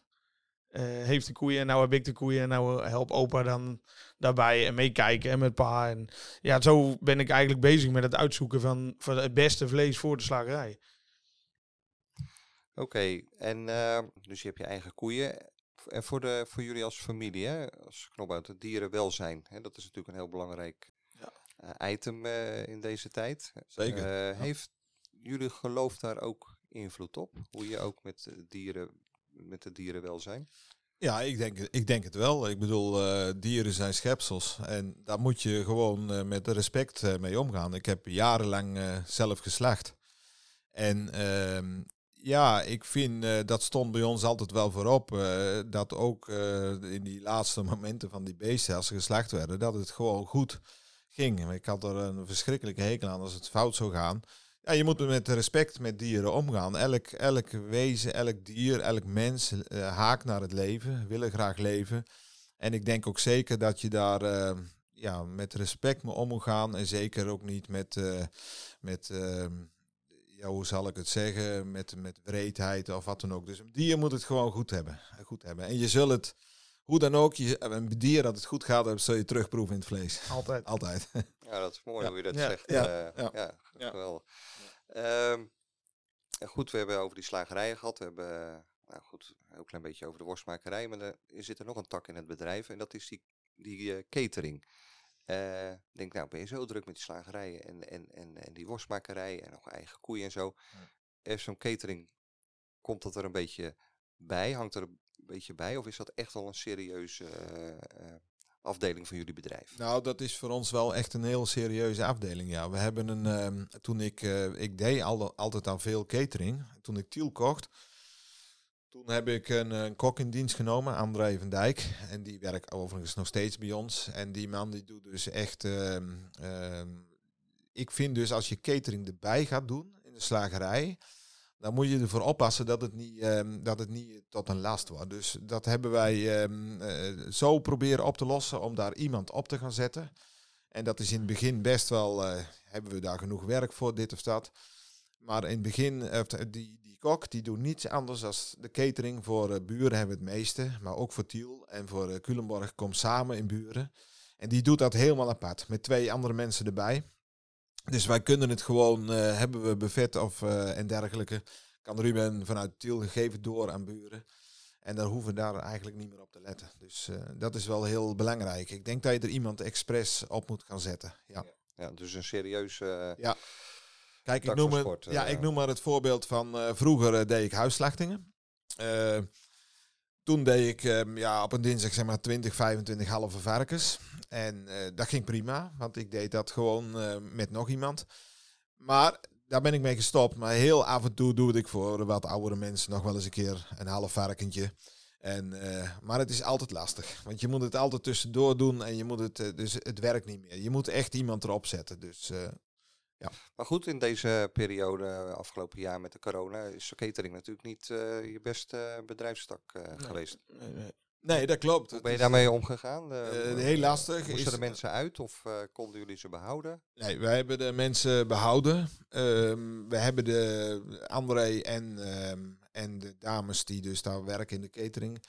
Speaker 3: heeft de koeien en nou heb ik de koeien en nou help opa dan daarbij en meekijken en met pa. En ja, zo ben ik eigenlijk bezig met het uitzoeken van, van het beste vlees voor de slagerij.
Speaker 1: Oké, en uh, dus je hebt je eigen koeien. En voor, de, voor jullie als familie, hè, als knophout, het dierenwelzijn, hè, dat is natuurlijk een heel belangrijk ja. uh, item in deze tijd.
Speaker 2: Zeker. Ja.
Speaker 1: Heeft jullie geloof daar ook invloed op? Hoe je ook met dieren met het dierenwelzijn?
Speaker 2: Ja, ik denk, ik denk het wel. Ik bedoel, uh, dieren zijn schepsels en daar moet je gewoon uh, met respect uh, mee omgaan. Ik heb jarenlang zelf geslacht. En ehm, ja, ik vind dat stond bij ons altijd wel voorop. dat ook in die laatste momenten van die beesten, als ze geslacht werden, dat het gewoon goed ging. Ik had er een verschrikkelijke hekel aan als het fout zou gaan. Ja, je moet met respect met dieren omgaan. Elk, elk wezen, elk dier, elk mens uh, haakt naar het leven, willen graag leven. En ik denk ook zeker dat je daar uh, ja, met respect mee om moet gaan. En zeker ook niet met, uh, met ehm, ja, hoe zal ik het zeggen, met, met wreedheid of wat dan ook. Dus een dier moet het gewoon goed hebben. Goed hebben. En je zult het, hoe dan ook, je, een dier dat het goed gaat, zul je terugproeven in het vlees.
Speaker 3: Altijd.
Speaker 2: Altijd.
Speaker 1: Ja, dat is mooi ja. hoe je dat
Speaker 2: ja.
Speaker 1: zegt.
Speaker 2: Ja.
Speaker 1: ja. ja. Um, goed, we hebben over die slagerijen gehad. We hebben nou goed, een heel klein beetje over de worstmakerij. Maar er zit er nog een tak in het bedrijf. En dat is die, die uh, catering. Uh, denk, nou, ben je zo druk met die slagerijen en, en, en, en die worstmakerij en nog eigen koeien en zo. Ja. Zo'n catering, komt dat er een beetje bij? Hangt er een beetje bij? Of is dat echt al een serieuze uh, afdeling van jullie bedrijf?
Speaker 2: Nou, dat is voor ons wel echt een heel serieuze afdeling. Ja, we hebben een. Uh, toen ik. Uh, ik deed al, altijd aan veel catering. Toen ik Tiel kocht. Toen heb ik een, een, kok in dienst genomen, André van Dijk. En die werkt overigens nog steeds bij ons. En die man die doet dus echt. Uh, ik vind dus als je catering erbij gaat doen in de slagerij dan moet je ervoor oppassen dat het niet, um, dat het niet tot een last wordt. Dus dat hebben wij um, uh, zo proberen op te lossen om daar iemand op te gaan zetten. En dat is in het begin best wel, uh, hebben we daar genoeg werk voor, dit of dat. Maar in het begin, uh, die, die kok, die doet niets anders dan de catering. Voor Buren hebben het meeste, maar ook voor Tiel en voor Culemborg komt samen in Buren. En die doet dat helemaal apart, met twee andere mensen erbij. Dus wij kunnen het gewoon, uh, hebben we buffet of uh, en dergelijke, kan Ruben vanuit Tiel gegeven door aan buren. En daar hoeven we daar eigenlijk niet meer op te letten. Dus uh, dat is wel heel belangrijk. Ik denk dat je er iemand expres op moet gaan zetten. Ja,
Speaker 1: ja dus een serieus.
Speaker 2: ja. Kijk, ik noem, het, ja, ik noem maar het voorbeeld van vroeger deed ik huisslachtingen. Toen deed ik um, ja, op een dinsdag zeg maar 20, 25 halve varkens. En uh, dat ging prima, want ik deed dat gewoon uh, met nog iemand. Maar daar ben ik mee gestopt. Maar heel af en toe doe ik voor wat oudere mensen nog wel eens een keer een half varkentje. En, maar het is altijd lastig. Want je moet het altijd tussendoor doen en je moet het, dus het werkt niet meer. Je moet echt iemand erop zetten. Dus ja.
Speaker 1: Maar goed, in deze periode, afgelopen jaar met de corona, is catering natuurlijk niet je beste bedrijfstak geweest.
Speaker 2: Nee, nee. Nee, dat klopt.
Speaker 1: Hoe ben je daarmee omgegaan?
Speaker 2: Uh, heel lastig.
Speaker 1: Moesten er mensen uit of uh, konden jullie ze behouden?
Speaker 2: Nee, wij hebben de mensen behouden. Um, we hebben de André en, um, en de dames die dus daar werken in de catering.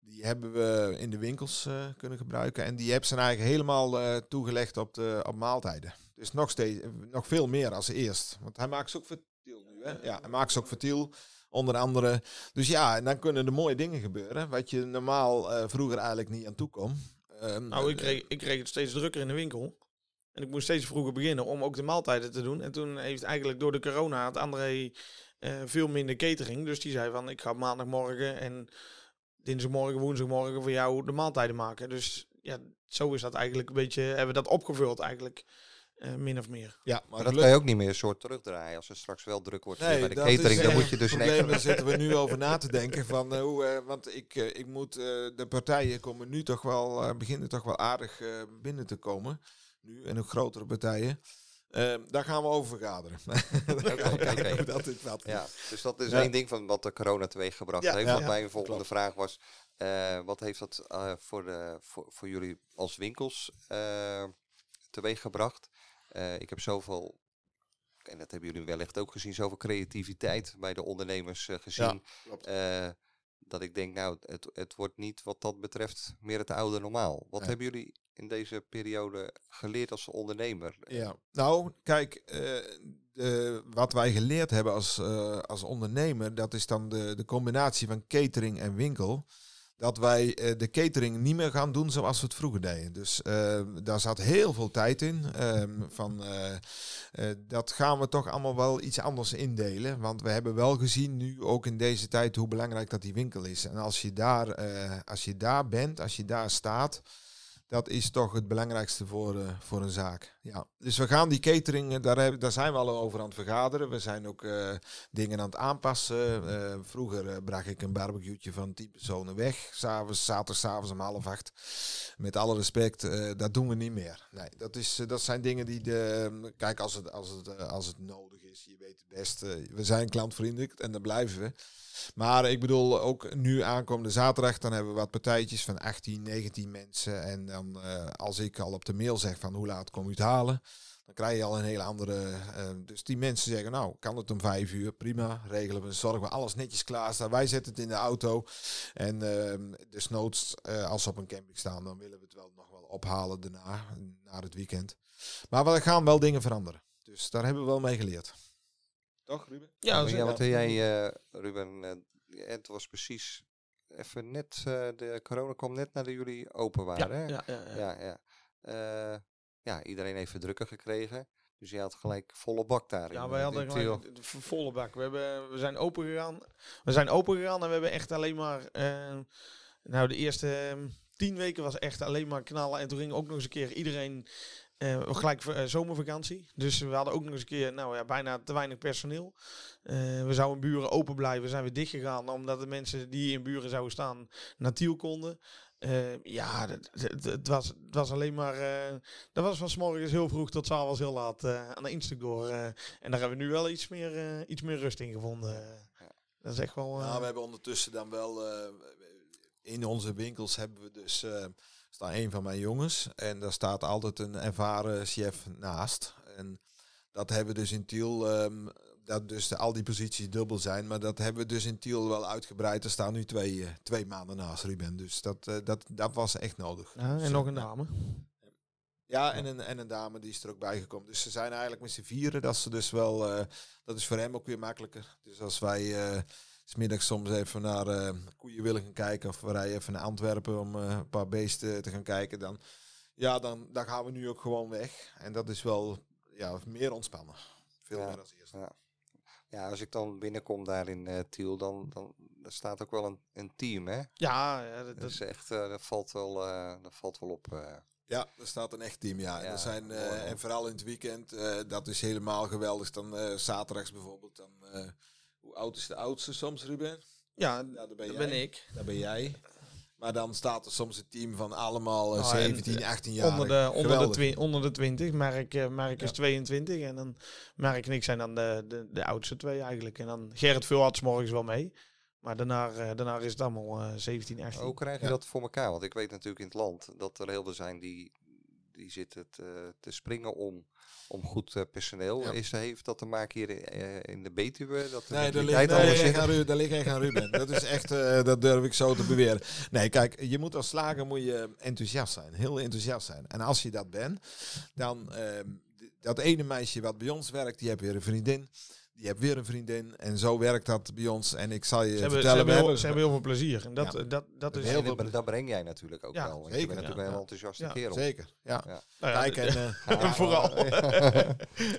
Speaker 2: Die hebben we in de winkels uh, kunnen gebruiken. En die hebben ze eigenlijk helemaal toegelegd op, de, op maaltijden. Dus nog, steeds, nog veel meer als eerst. Want hij maakt ze ook vertiel nu. Hè? Ja, hij maakt ze ook vertiel. Onder andere. Dus ja, en dan kunnen er mooie dingen gebeuren. Wat je normaal uh, vroeger eigenlijk niet aan toe kon.
Speaker 3: Um, nou, ik kreeg, ik kreeg het steeds drukker in de winkel. En ik moest steeds vroeger beginnen om ook de maaltijden te doen. En toen heeft eigenlijk door de corona het André uh, veel minder catering. Dus die zei van ik ga maandagmorgen en dinsdagmorgen, woensdagmorgen voor jou de maaltijden maken. Dus ja, zo is dat eigenlijk een beetje, hebben we dat opgevuld eigenlijk. Uh, min of meer.
Speaker 1: Ja, maar, dat kan je ook niet meer een soort terugdraaien. Als er straks wel druk wordt nee, bij de catering, dan moet je dus...
Speaker 2: Nee, daar zitten we nu [LAUGHS] over na te denken. Van, uh, hoe, uh, want ik, ik moet, de partijen komen nu toch wel, beginnen toch wel aardig binnen te komen. Nu, en ook grotere partijen. daar gaan we over vergaderen. [LAUGHS]
Speaker 1: okay, dat is wat. Ja, dus dat is één ding van wat de corona teweeg gebracht heeft. Wat mijn volgende vraag was, wat heeft dat voor, de, voor, voor jullie als winkels teweeg gebracht? Uh, ik heb zoveel, en dat hebben jullie wellicht ook gezien, zoveel creativiteit bij de ondernemers uh, gezien. Ja, uh, dat ik denk, nou, het, het wordt niet wat dat betreft meer het oude normaal. Wat hebben jullie in deze periode geleerd als ondernemer?
Speaker 2: Ja, nou, kijk, de, wat wij geleerd hebben als, als ondernemer, dat is dan de, de combinatie van catering en winkel dat wij uh, de catering niet meer gaan doen zoals we het vroeger deden. Dus uh, daar zat heel veel tijd in. Um, van, uh, dat gaan we toch allemaal wel iets anders indelen. Want we hebben wel gezien nu ook in deze tijd hoe belangrijk dat die winkel is. En als je daar, als je daar bent, als je daar staat, dat is toch het belangrijkste voor, uh, voor een zaak. Ja. Dus we gaan die catering, eh, daar, daar zijn we al over aan het vergaderen. We zijn ook uh, dingen aan het aanpassen. Vroeger bracht ik een barbecue'tje van 10 personen weg. S'avonds, zaterdagavond om half acht. Met alle respect, dat doen we niet meer. Nee, dat, is, dat zijn dingen die de. Kijk, als het, als het, als het nodig is, je weet het best. we zijn klantvriendelijk en daar blijven we. Maar ik bedoel, ook nu aankomende zaterdag, dan hebben we wat partijtjes van 18, 19 mensen. En dan uh, als ik al op de mail zeg van hoe laat kom je het halen, dan krijg je al een hele andere. Uh, dus die mensen zeggen, nou, kan het om vijf uur? Prima, regelen we. Zorgen we alles netjes klaar staan. Wij zetten het in de auto. En uh, desnoods, uh, als ze op een camping staan, dan willen we het wel nog wel ophalen daarna, na het weekend. Maar we gaan wel dingen veranderen. Dus daar hebben we wel mee geleerd. Toch, Ruben?
Speaker 1: Ja, ja wat jij, uh, Ruben, uh, het was precies even net, uh, de corona kwam net nadat jullie open waren. Ja, hè? ja, ja. ja, ja. ja, iedereen heeft drukker gekregen. Dus je had gelijk volle bak daar.
Speaker 3: Ja, wij hadden gelijk volle bak. We, hebben, we zijn open gegaan. We zijn open gegaan en we hebben echt alleen maar. nou, de eerste ehm, tien weken was echt alleen maar knallen. En toen ging ook nog eens een keer iedereen uh, gelijk uh, zomervakantie. Dus we hadden ook nog eens een keer nou, ja, bijna te weinig personeel. Uh, we zouden buren open blijven. Zijn we dicht gegaan omdat de mensen die in buren zouden staan naar Tiel konden. ja, het was, het was alleen maar. dat was van s morgens heel vroeg tot s avonds heel laat aan de instuk door. en daar hebben we nu wel iets meer, iets meer rust in gevonden. Dat is echt wel.
Speaker 2: nou, we hebben ondertussen dan wel. in onze winkels hebben we dus staat een van mijn jongens en daar staat altijd een ervaren chef naast. En dat hebben we dus in Tiel, um, dat dus de, al die posities dubbel zijn, maar dat hebben we dus in Tiel wel uitgebreid. Er staan nu twee, uh, twee maanden naast Ruben, dus dat, uh, dat, dat was echt nodig.
Speaker 3: Ja, en
Speaker 2: dus,
Speaker 3: nog een dame.
Speaker 2: Ja, en een, en een dame die is er ook bijgekomen. Dus ze zijn eigenlijk met z'n vieren. Dat, ze dus wel, uh, dat is voor hem ook weer makkelijker. Dus als wij smiddags soms even naar uh, koeien willen gaan kijken. Of we rijden even naar Antwerpen om uh, een paar beesten te gaan kijken. Dan, ja, dan, dan gaan we nu ook gewoon weg. En dat is wel ja, meer ontspannen. Veel meer als eerst.
Speaker 1: Ja. ja, als ik dan binnenkom daar in uh, Tiel, dan, dan staat ook wel een, een team, hè?
Speaker 3: Ja, ja
Speaker 1: dat, is echt, dat, valt wel, dat valt wel op.
Speaker 2: Ja, er staat een echt team, ja. er zijn, en vooral in het weekend, dat is helemaal geweldig. Dan zaterdags bijvoorbeeld, dan, hoe oud is de oudste soms, Ruben?
Speaker 3: Ja, dat ben, ben, ik.
Speaker 2: Dat ben jij. Maar dan staat er soms een team van allemaal uh, 17, 18 jaar.
Speaker 3: Onder de, onder, de onder de 20. Mark, Mark is 22. En dan Mark en ik zijn dan de, de, de oudste twee eigenlijk. En dan Gerrit Vulhard morgens wel mee. Maar daarna, daarna is het allemaal uh, 17, 18.
Speaker 1: Hoe krijg je dat voor elkaar? Want ik weet natuurlijk in het land dat er heel veel zijn die, die zitten te, te springen om om goed uh, personeel. Is, heeft dat te maken hier in, uh, in de Betuwe? Dat
Speaker 2: nee, daar ligt, nee, daar ligt echt aan Ruben. dat is echt, uh, dat durf ik zo te beweren. Nee, kijk, je moet als slager moet je enthousiast zijn. Heel enthousiast zijn. En als je dat bent, dan ehm, dat ene meisje wat bij ons werkt, die heeft weer een vriendin. Je hebt weer een vriendin. En zo werkt dat bij ons. En ik zal je
Speaker 3: ze
Speaker 2: vertellen...
Speaker 3: Hebben, ze, hebben heel, veel plezier. En dat, ja. dat, dat is...
Speaker 1: Heel veel, dat breng jij natuurlijk ook ja, wel. Zeker. Je bent natuurlijk een enthousiaste kerel.
Speaker 2: Zeker, ja. ja. Nou Kijk, [LAUGHS] en... [LAUGHS]
Speaker 3: Uh, vooral. [LAUGHS]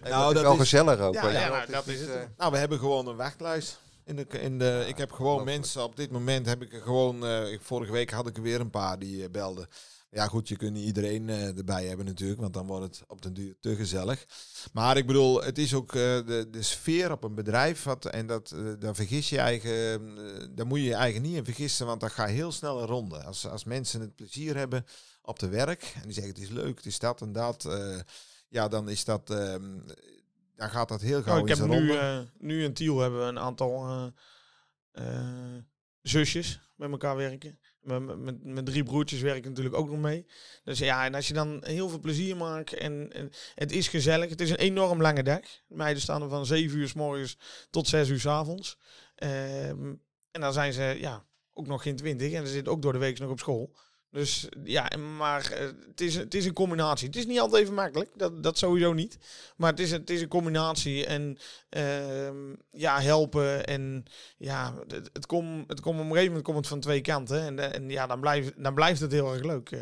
Speaker 1: nou, dat is wel gezellig ook.
Speaker 2: Ja, dat is het. Uh, nou, we hebben gewoon een wachtlijst. In de, in de, ik heb gewoon mensen, op dit moment heb ik er gewoon, uh, vorige week had ik er weer een paar die uh, belden. Ja, goed, je kunt niet iedereen uh, erbij hebben natuurlijk, want dan wordt het op den duur te gezellig. Maar ik bedoel, het is ook uh, de, de sfeer op een bedrijf, wat, en dat, uh, daar vergis je eigen, daar moet je je eigen niet in vergissen, want dat gaat heel snel een ronde. Als, als mensen het plezier hebben op de werk, en die zeggen het is leuk, het is dat en dat, ja, dan is dat, ehm, dan gaat dat heel gauw oh,
Speaker 3: ik
Speaker 2: heb
Speaker 3: nu, nu in Tiel hebben we een aantal zusjes met elkaar werken. Met, drie broertjes werk ik natuurlijk ook nog mee. Dus ja, en als je dan heel veel plezier maakt en, het is gezellig. Het is een enorm lange dag. Meiden staan er van 7 uur s morgens tot 6 uur s avonds. Um, en dan zijn ze ja, ook nog geen 20 en ze zitten ook door de week nog op school. Dus ja, maar eh, het, is, het is een combinatie. Het is niet altijd even makkelijk, dat, dat sowieso niet. Maar het is, het is een combinatie en uh, ja, helpen. En ja, het, komt het kom op een gegeven moment komt het van twee kanten. En, en ja, dan blijft, dan blijft het heel erg leuk. Uh.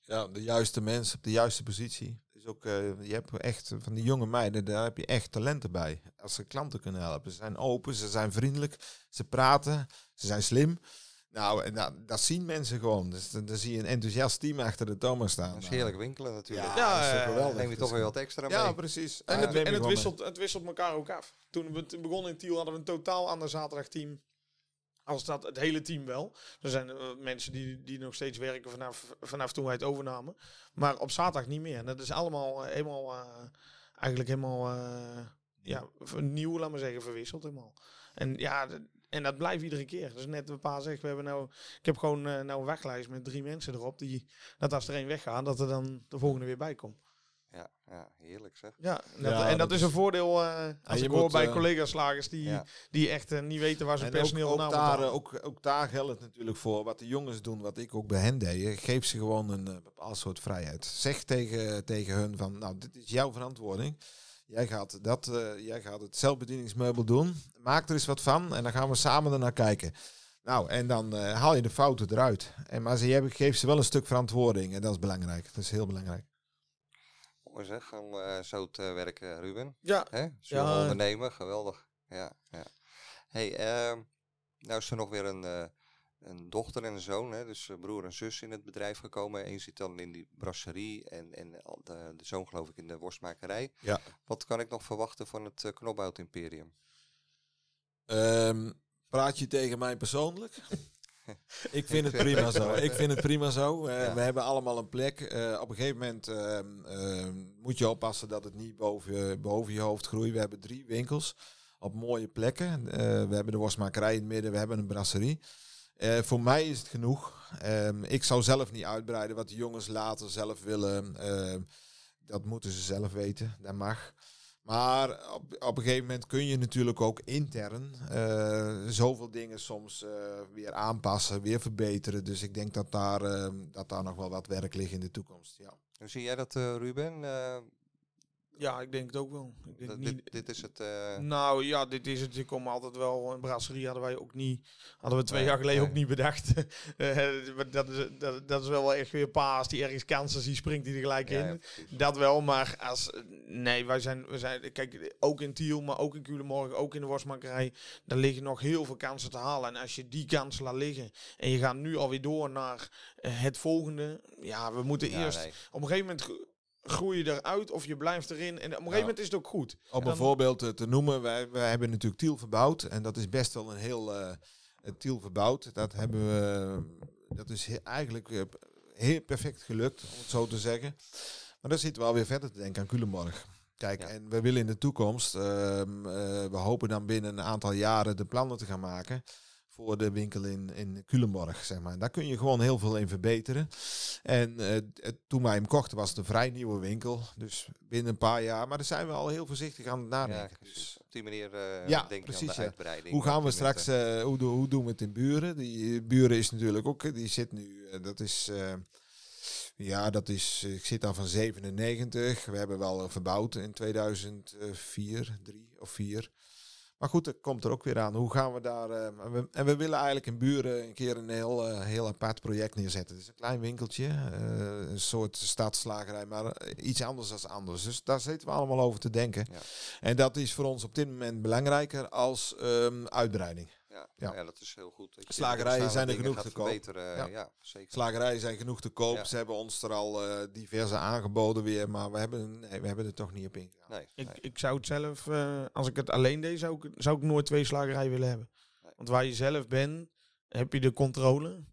Speaker 2: Ja, de juiste mensen op de juiste positie. Dus ook, je hebt echt van die jonge meiden, daar heb je echt talenten bij. Als ze klanten kunnen helpen. Ze zijn open, ze zijn vriendelijk, ze praten, ze zijn slim. Nou, en dat, dat zien mensen gewoon. Dus dan, dan, zie je een enthousiast team achter de Thomas staan.
Speaker 1: Dat is heerlijk winkelen natuurlijk.
Speaker 3: Ja, ja
Speaker 1: dat is geweldig. neem je toch weer wat extra mee.
Speaker 2: Ja, precies.
Speaker 3: En, het, en het, wisselt, het wisselt elkaar ook af. Toen we begonnen in Tiel hadden we een totaal ander zaterdagteam. Als dat het hele team wel. Er zijn uh, mensen die, die nog steeds werken vanaf, vanaf toen wij het overnamen. Maar op zaterdag niet meer. En dat is allemaal uh, helemaal, uh, eigenlijk helemaal ja, nieuw, laat maar zeggen, verwisseld helemaal. En ja, en dat blijft iedere keer. Dus net een paar zegt, we hebben nou, ik heb gewoon uh, nou een weglijst met drie mensen erop. Die, dat als er één weggaat, dat er dan de volgende weer bij komt.
Speaker 1: Ja, ja heerlijk zeg.
Speaker 3: Ja, en dat, en dat, is een voordeel uh, als je ik hoor bij uh, collega-slagers die, ja. die echt uh, niet weten waar ze personeel
Speaker 2: ook,
Speaker 3: ook
Speaker 2: daar, ook, ook daar geldt het natuurlijk voor. Wat de jongens doen, wat ik ook bij hen deed. Geef ze gewoon een bepaald soort vrijheid. Zeg tegen, tegen hun van, nou, dit is jouw verantwoording. Jij gaat, dat, uh, jij gaat het zelfbedieningsmeubel doen. Maak er eens wat van en dan gaan we samen ernaar kijken. Nou, en dan uh, haal je de fouten eruit. En, maar ze, geeft ze wel een stuk verantwoording en dat is belangrijk. Dat is heel belangrijk.
Speaker 1: Mooi zeg, om uh, zo te werken, Ruben.
Speaker 3: Ja.
Speaker 1: Hè? Zo ja. ondernemen, geweldig. Ja, ja. Hey, ehm, nou is er nog weer een een dochter en een zoon, hè, dus broer en zus in het bedrijf gekomen. Eén zit dan in die brasserie en, en de, de zoon geloof ik in de worstmakerij.
Speaker 2: Ja.
Speaker 1: Wat kan ik nog verwachten van het uh, Knobhout Imperium?
Speaker 2: Um, praat je tegen mij persoonlijk? [LAUGHS] ik vind het prima zo. Ik vind het prima zo. Uh, ja. We hebben allemaal een plek. Uh, op een gegeven moment uh, moet je oppassen dat het niet boven, boven je hoofd groeit. We hebben drie winkels op mooie plekken. we hebben de worstmakerij in het midden. We hebben een brasserie. Uh, voor mij is het genoeg. Um, ik zou zelf niet uitbreiden wat de jongens later zelf willen. Uh, dat moeten ze zelf weten, dat mag. Maar op, op een gegeven moment kun je natuurlijk ook intern uh, zoveel dingen soms weer aanpassen, weer verbeteren. Dus ik denk dat daar, ehm, dat daar nog wel wat werk ligt in de toekomst. Ja.
Speaker 1: Hoe zie jij dat, Ruben?
Speaker 3: Ja, ik denk het ook wel. Ik denk
Speaker 1: dit,
Speaker 3: niet...
Speaker 1: dit is het. Uh...
Speaker 3: Nou ja, dit is het. Je komt altijd wel. Een brasserie hadden wij ook niet. Hadden we twee jaar geleden ook niet bedacht. [LAUGHS] uh, dat, is, dat, dat is wel echt weer paas die ergens kansen ziet, springt hij er gelijk in. Ja, dat wel, maar als. Nee, wij zijn, we zijn. Kijk, ook in Tiel, maar ook in Culemborg, ook in de worstmakerij. Daar liggen nog heel veel kansen te halen. En als je die kansen laat liggen. En je gaat nu alweer door naar uh, het volgende. Ja, we moeten eerst. Nee. Op een gegeven moment groei je eruit of je blijft erin. En op een gegeven moment is het ook goed.
Speaker 2: Om een voorbeeld te noemen, wij, wij hebben natuurlijk Tiel verbouwd. En dat is best wel een heel uh, Tiel verbouwd. Dat hebben we, dat is eigenlijk uh, heel perfect gelukt, om het zo te zeggen. Maar dan zitten we alweer verder te denken aan Culemborg. Kijk, en we willen in de toekomst, uh, we hopen dan binnen een aantal jaren de plannen te gaan maken voor de winkel in, in Culemborg, zeg maar. Daar kun je gewoon heel veel in verbeteren. En uh, toen wij hem kochten was het een vrij nieuwe winkel. Dus binnen een paar jaar. Maar daar zijn we al heel voorzichtig aan het nadenken.
Speaker 1: Ja, dus op die manier uh, ja, denk precies, aan de uitbreiding.
Speaker 2: Hoe gaan we straks, uh, hoe, hoe, doen we het in Buren? Die Buren is natuurlijk ook, die zit nu, dat is... Ja, dat is, ik zit daar van 97. We hebben wel verbouwd in 2004, 3 of 4. Maar goed, dat komt er ook weer aan. Hoe gaan we daar... Uh, we, en we willen eigenlijk in Buren een keer een heel, uh, heel apart project neerzetten. Het is een klein winkeltje, uh, een soort stadslagerij, maar iets anders dan anders. Dus daar zitten we allemaal over te denken. Ja. En dat is voor ons op dit moment belangrijker als um, uitbreiding.
Speaker 1: Ja, ja. ja, dat is heel goed.
Speaker 2: Dat Slagerijen zijn er genoeg te koop.
Speaker 1: Ja. ja. zeker.
Speaker 2: Slagerijen zijn genoeg te koop. Ze hebben ons er al uh, diverse aangeboden weer, maar we hebben, nee, we hebben er toch niet op ingegaan.
Speaker 3: Nee, ik, nee. ik zou het zelf, uh, als ik het alleen deed, zou ik, zou ik nooit twee slagerijen willen hebben. Nee. Want waar je zelf bent, heb je de controle.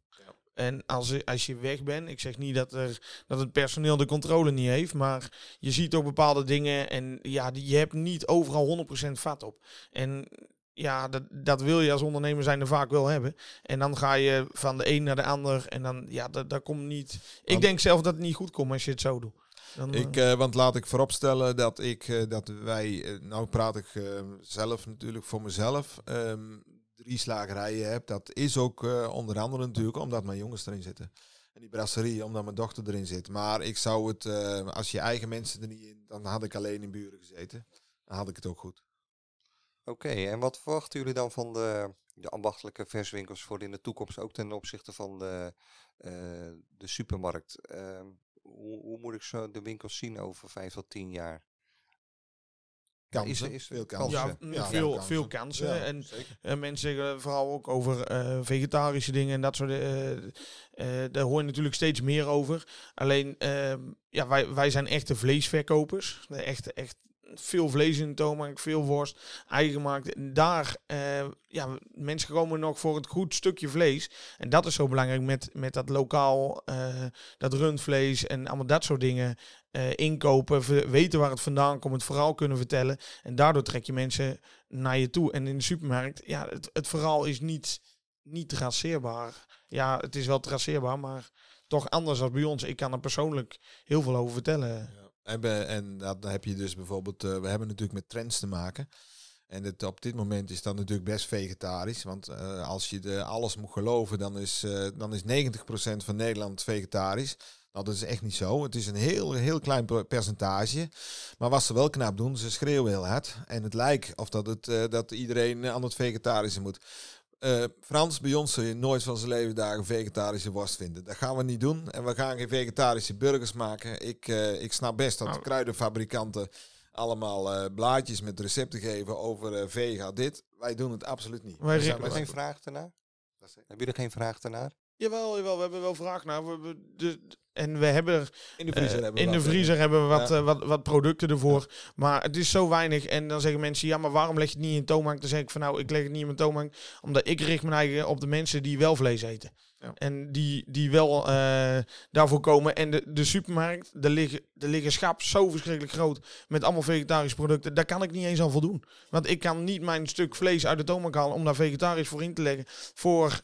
Speaker 3: En als, als je weg bent, ik zeg niet dat, er, dat het personeel de controle niet heeft, maar je ziet ook bepaalde dingen en ja, je hebt niet overal 100% vat op. En ja, dat, dat wil je als ondernemer zijn er vaak wel hebben. En dan ga je van de een naar de ander. En dan, ja, dat, dat komt niet. Ik denk zelf dat het niet goed komt als je het zo doet.
Speaker 2: Dan, ik, uh, want laat ik vooropstellen dat ik, uh, dat wij, uh, nou praat ik zelf natuurlijk voor mezelf, um, drie slagerijen heb. Dat is ook onder andere natuurlijk omdat mijn jongens erin zitten. En die brasserie, omdat mijn dochter erin zit. Maar ik zou het, als je eigen mensen er niet in, dan had ik alleen in buren gezeten. Dan had ik het ook goed.
Speaker 1: Oké, en wat verwachten jullie dan van de, de ambachtelijke verswinkels voor in de toekomst, ook ten opzichte van de, uh, de supermarkt? Uh, hoe, hoe, moet ik zo de winkels zien over vijf tot tien jaar?
Speaker 2: Kansen, is, is veel kansen.
Speaker 3: Ja, ja veel, kansen. veel kansen. Ja, en, en, mensen zeggen vooral ook over uh, vegetarische dingen en dat soort dingen. daar hoor je natuurlijk steeds meer over. Alleen, ehm, ja, wij, wij zijn echte vleesverkopers. Echt, echt veel vlees in de toonbank, veel worst, eigen gemaakt. Daar, uh, ja, mensen komen nog voor het goed stukje vlees. En dat is zo belangrijk met, met dat lokaal, uh, dat rundvlees en allemaal dat soort dingen. Uh, inkopen, weten waar het vandaan komt, het verhaal kunnen vertellen. En daardoor trek je mensen naar je toe. En in de supermarkt, ja, het, het verhaal is niet, niet traceerbaar. Ja, het is wel traceerbaar, maar toch anders dan bij ons. Ik kan er persoonlijk heel veel over vertellen.
Speaker 2: En, en dan heb je dus bijvoorbeeld, uh, we hebben natuurlijk met trends te maken. En op dit moment is dat natuurlijk best vegetarisch. Want uh, als je de, alles moet geloven, dan is, uh, dan is 90% van Nederland vegetarisch. Nou, dat is echt niet zo. Het is een heel, heel klein percentage. Maar wat ze wel knap doen, ze schreeuwen heel hard. En het lijkt of dat, het, dat iedereen aan het vegetarische moet. Uh, Frans, bij ons zul je nooit van zijn leven dagen vegetarische worst vinden. Dat gaan we niet doen. En we gaan geen vegetarische burgers maken. Ik, uh, ik snap best dat de nou. kruidenfabrikanten allemaal uh, blaadjes met recepten geven over vega dit. Wij doen het absoluut niet.
Speaker 1: Wij hebben geen vraag ernaar? Hebben jullie geen vraag ernaar?
Speaker 3: Jawel, jawel, we hebben wel vraag naar. We, de, en we hebben er
Speaker 2: in de vriezer, uh, hebben, we
Speaker 3: in
Speaker 2: wat,
Speaker 3: de vriezer hebben we wat, ja. uh, wat, wat producten ervoor. Ja. Maar het is zo weinig. En dan zeggen mensen, ja, maar waarom leg je het niet in toonbank? Dan zeg ik van nou, ik leg het niet in mijn toonbank. Omdat ik richt mijn eigen op de mensen die wel vlees eten. Ja. En die, die wel uh, daarvoor komen. En de, de supermarkt, er liggen, er liggen schap zo verschrikkelijk groot met allemaal vegetarische producten. Daar kan ik niet eens aan voldoen. Want ik kan niet mijn stuk vlees uit de toonbank halen om daar vegetarisch voor in te leggen. Voor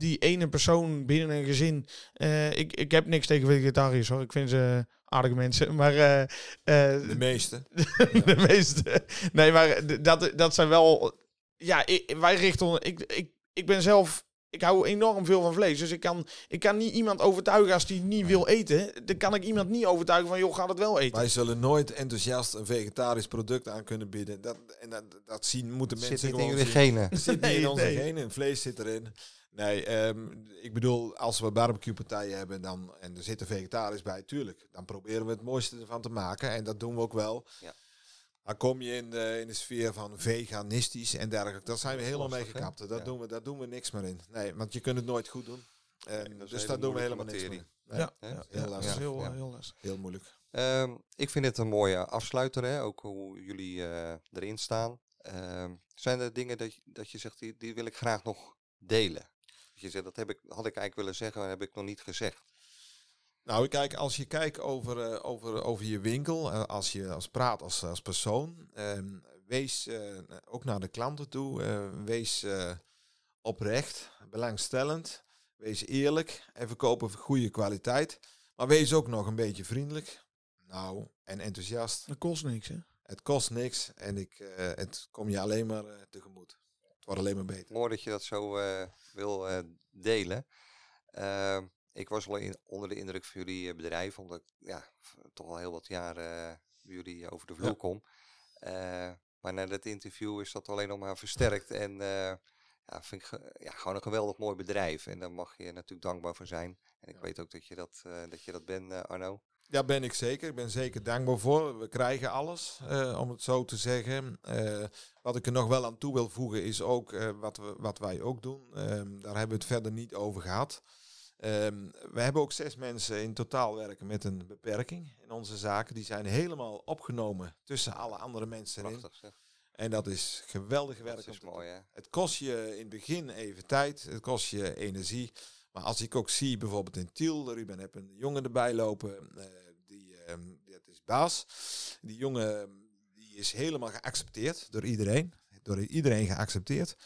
Speaker 3: die ene persoon binnen een gezin. Uh, ik, ik heb niks tegen vegetariërs hoor. Ik vind ze aardige mensen. [LAUGHS] Maar, uh, uh,
Speaker 2: de meeste. [LAUGHS]
Speaker 3: de meeste. Nee, maar dat, dat zijn wel. Ja, ik, wij richten. Ik, ik, ik ben zelf ik hou enorm veel van vlees. Dus ik kan, ik kan niet iemand overtuigen als die niet wil eten. Dan kan ik iemand niet overtuigen van, joh, ga het wel eten.
Speaker 2: Wij zullen nooit enthousiast een vegetarisch product aan kunnen bieden. Dat, en dat, dat zien moeten mensen
Speaker 1: Zit niet in
Speaker 2: gewoon zien.
Speaker 1: genen.
Speaker 2: Het zit niet
Speaker 3: Nee,
Speaker 2: in onze
Speaker 3: nee.
Speaker 2: genen. Vlees zit erin. Nee, ehm, ik bedoel, als we barbecue-partijen hebben dan, en er zitten vegetarisch bij, tuurlijk. Dan proberen we het mooiste ervan te maken. En dat doen we ook wel.
Speaker 1: Ja.
Speaker 2: Dan kom je in de, in de sfeer van veganistisch en dergelijke. Daar zijn we helemaal mee gekapt. Dat
Speaker 1: Ja.
Speaker 2: doen we, daar doen we niks meer in. Nee, want je kunt het nooit goed doen. En,
Speaker 1: dat is een
Speaker 2: dus daar doen we helemaal niks mee.
Speaker 1: materie.
Speaker 2: Nee,
Speaker 3: ja,
Speaker 1: hè?
Speaker 3: ja,
Speaker 2: heel lastig.
Speaker 3: dat heel,
Speaker 1: Ja.
Speaker 3: heel lastig.
Speaker 2: Heel moeilijk.
Speaker 1: Ehm, ik vind het een mooie afsluiter, hè? ook hoe jullie eh, erin staan. Ehm, zijn er dingen dat je, dat je zegt, die, die wil ik graag nog delen? Dat je zegt, dat heb ik, had ik eigenlijk willen zeggen, maar heb ik nog niet gezegd.
Speaker 2: Nou, kijk, als je kijkt over, eh, over, over je winkel, eh, als je als praat als, als persoon, ehm, wees eh, ook naar de klanten toe, eh, wees eh, oprecht, belangstellend, wees eerlijk en verkoop een goede kwaliteit. Maar wees ook nog een beetje vriendelijk, nou, en enthousiast.
Speaker 3: Dat kost niks, hè?
Speaker 2: Het kost niks en ik, eh, het kom je alleen maar eh, tegemoet. Het wordt alleen maar beter.
Speaker 1: Mooi dat je dat zo eh, wil eh, delen. Ehm, ik was al in, onder de indruk van jullie eh, bedrijf, omdat ik ja, toch al heel wat jaren jullie over de vloer
Speaker 2: Ja.
Speaker 1: kom. Maar na dat interview is dat alleen nog maar versterkt. En ja, vind ik ja, gewoon een geweldig mooi bedrijf. En daar mag je natuurlijk dankbaar voor zijn. En ik weet ook dat je dat, dat, je dat bent, Arno.
Speaker 2: Ja, ben ik zeker. Ik ben zeker dankbaar voor. We krijgen alles, eh, om het zo te zeggen. Eh, wat ik er nog wel aan toe wil voegen is ook eh, wat, we, wat wij ook doen. Ehm, daar hebben we het verder niet over gehad. Ehm, we hebben ook zes mensen in totaal werken met een beperking in onze zaken. Die zijn helemaal opgenomen tussen alle andere mensen in.
Speaker 1: Prachtig zeg.
Speaker 2: En dat is geweldig werk.
Speaker 1: Dat is mooi hè.
Speaker 2: het kost je in het begin even tijd, het kost je energie. Maar als ik ook zie, bijvoorbeeld in Tiel, Ruben heb een jongen erbij lopen, eh, die, ehm, dat is baas. Die jongen die is helemaal geaccepteerd door iedereen, door iedereen geaccepteerd.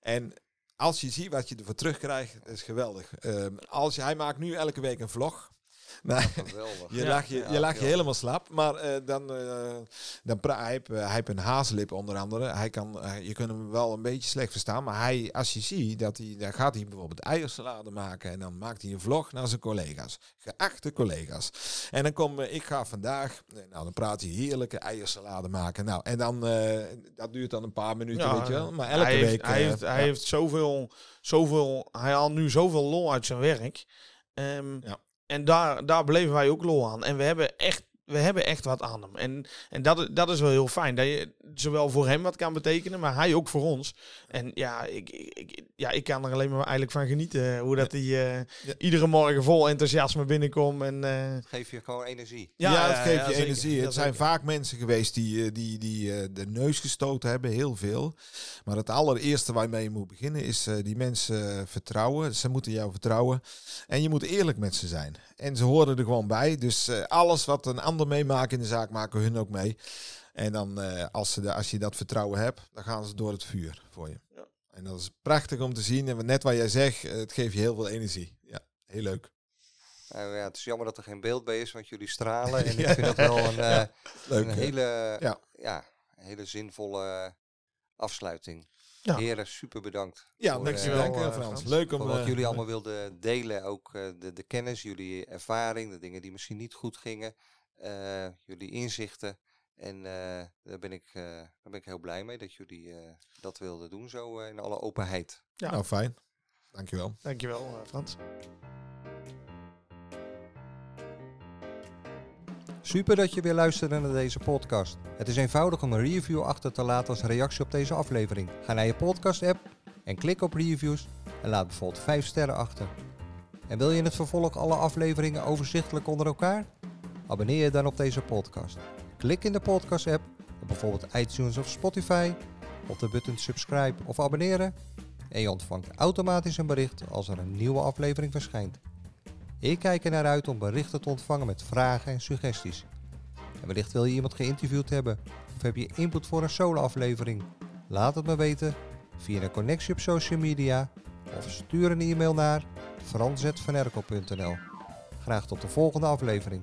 Speaker 2: En als je ziet wat je ervoor terugkrijgt, is geweldig. Ehm, als je, hij maakt nu elke week een vlog. [LAUGHS] Nou,
Speaker 1: Geweldig.
Speaker 2: je
Speaker 3: Ja.
Speaker 2: lag je,
Speaker 1: Ja,
Speaker 2: je, lag je helemaal slap, maar eh, dan, eh, dan hij, heeft, eh, hij heeft een haaslip onder andere. Hij kan, je kunt hem wel een beetje slecht verstaan, maar hij, als je ziet dat hij, dan gaat hij bijvoorbeeld eiersalade maken en dan maakt hij een vlog naar zijn collega's, geachte collega's. En dan kom ik ga vandaag, nou dan praat hij heerlijke eiersalade maken. Nou en dan dat duurt dan een paar minuten, weet je wel. Maar elke
Speaker 3: hij
Speaker 2: week.
Speaker 3: Heeft, hij heeft, hij
Speaker 2: ja.
Speaker 3: heeft zoveel, zoveel, hij haalt nu zoveel lol uit zijn werk. Ehm,
Speaker 2: Ja.
Speaker 3: En daar, daar beleven wij ook lol aan. En we hebben echt, we hebben echt wat aan hem. En, en dat, dat is wel heel fijn. Dat je zowel voor hem wat kan betekenen, maar hij ook voor ons. En ja, ik, ik, ja, ik kan er alleen maar eigenlijk van genieten. Hoe dat hij eh,
Speaker 2: Ja.
Speaker 3: iedere morgen vol enthousiasme binnenkomt. En, eh,
Speaker 1: Geef je gewoon energie.
Speaker 2: Ja, het geeft
Speaker 3: ja,
Speaker 2: je
Speaker 3: zeker.
Speaker 2: energie. Het zijn
Speaker 3: zeker.
Speaker 2: vaak mensen geweest die, eh, die, die eh, de neus gestoten hebben, heel veel. Maar het allereerste waarmee je moet beginnen is eh, die mensen eh, vertrouwen. Ze moeten jou vertrouwen. En je moet eerlijk met ze zijn. En ze horen er gewoon bij. Dus eh, alles wat een ander meemaakt in de zaak, maken hun ook mee. En dan, eh, als, ze de, als je dat vertrouwen hebt, dan gaan ze door het vuur voor je.
Speaker 3: Ja.
Speaker 2: En dat is prachtig om te zien. En net wat jij zegt, eh, het geeft je heel veel energie. Ja, heel leuk.
Speaker 1: Nou ja, het is jammer dat er geen beeld bij is, want jullie stralen. [LAUGHS] En
Speaker 2: Ja.
Speaker 1: ik vind dat wel een, eh,
Speaker 2: Leuk.
Speaker 1: een hele,
Speaker 2: Ja.
Speaker 1: hele zinvolle afsluiting.
Speaker 3: Ja.
Speaker 1: Heren, super bedankt.
Speaker 2: Ja,
Speaker 1: voor,
Speaker 2: dankjewel,
Speaker 1: eh,
Speaker 3: Dankjewel,
Speaker 2: dank,
Speaker 3: eh,
Speaker 2: eh, Frans.
Speaker 3: Frans.
Speaker 2: Leuk om...
Speaker 1: voor wat
Speaker 2: eh,
Speaker 1: jullie allemaal wilden delen. Ook eh, de, de kennis, jullie ervaring, de dingen die misschien niet goed gingen. Eh, jullie inzichten. En eh, daar, ben ik, eh, daar ben ik heel blij mee dat jullie eh, dat wilden doen, zo eh, in alle openheid.
Speaker 3: Ja.
Speaker 2: Nou, fijn. Dankjewel.
Speaker 3: dankjewel, eh, Frans.
Speaker 4: Super dat je weer luisterde naar deze podcast. Het is eenvoudig om een review achter te laten als reactie op deze aflevering. Ga naar je podcast-app en klik op reviews en laat bijvoorbeeld 5 sterren achter. En wil je in het vervolg alle afleveringen overzichtelijk onder elkaar? Abonneer je dan op deze podcast. Klik in de podcast-app op bijvoorbeeld iTunes of Spotify op de button subscribe of abonneren en je ontvangt automatisch een bericht als er een nieuwe aflevering verschijnt. Ik kijk er naar uit om berichten te ontvangen met vragen en suggesties. En wellicht wil je iemand geïnterviewd hebben of heb je input voor een solo-aflevering? Laat het me weten via een connectie op social media of stuur een e-mail naar frans.vanerkel.nl. Graag tot de volgende aflevering.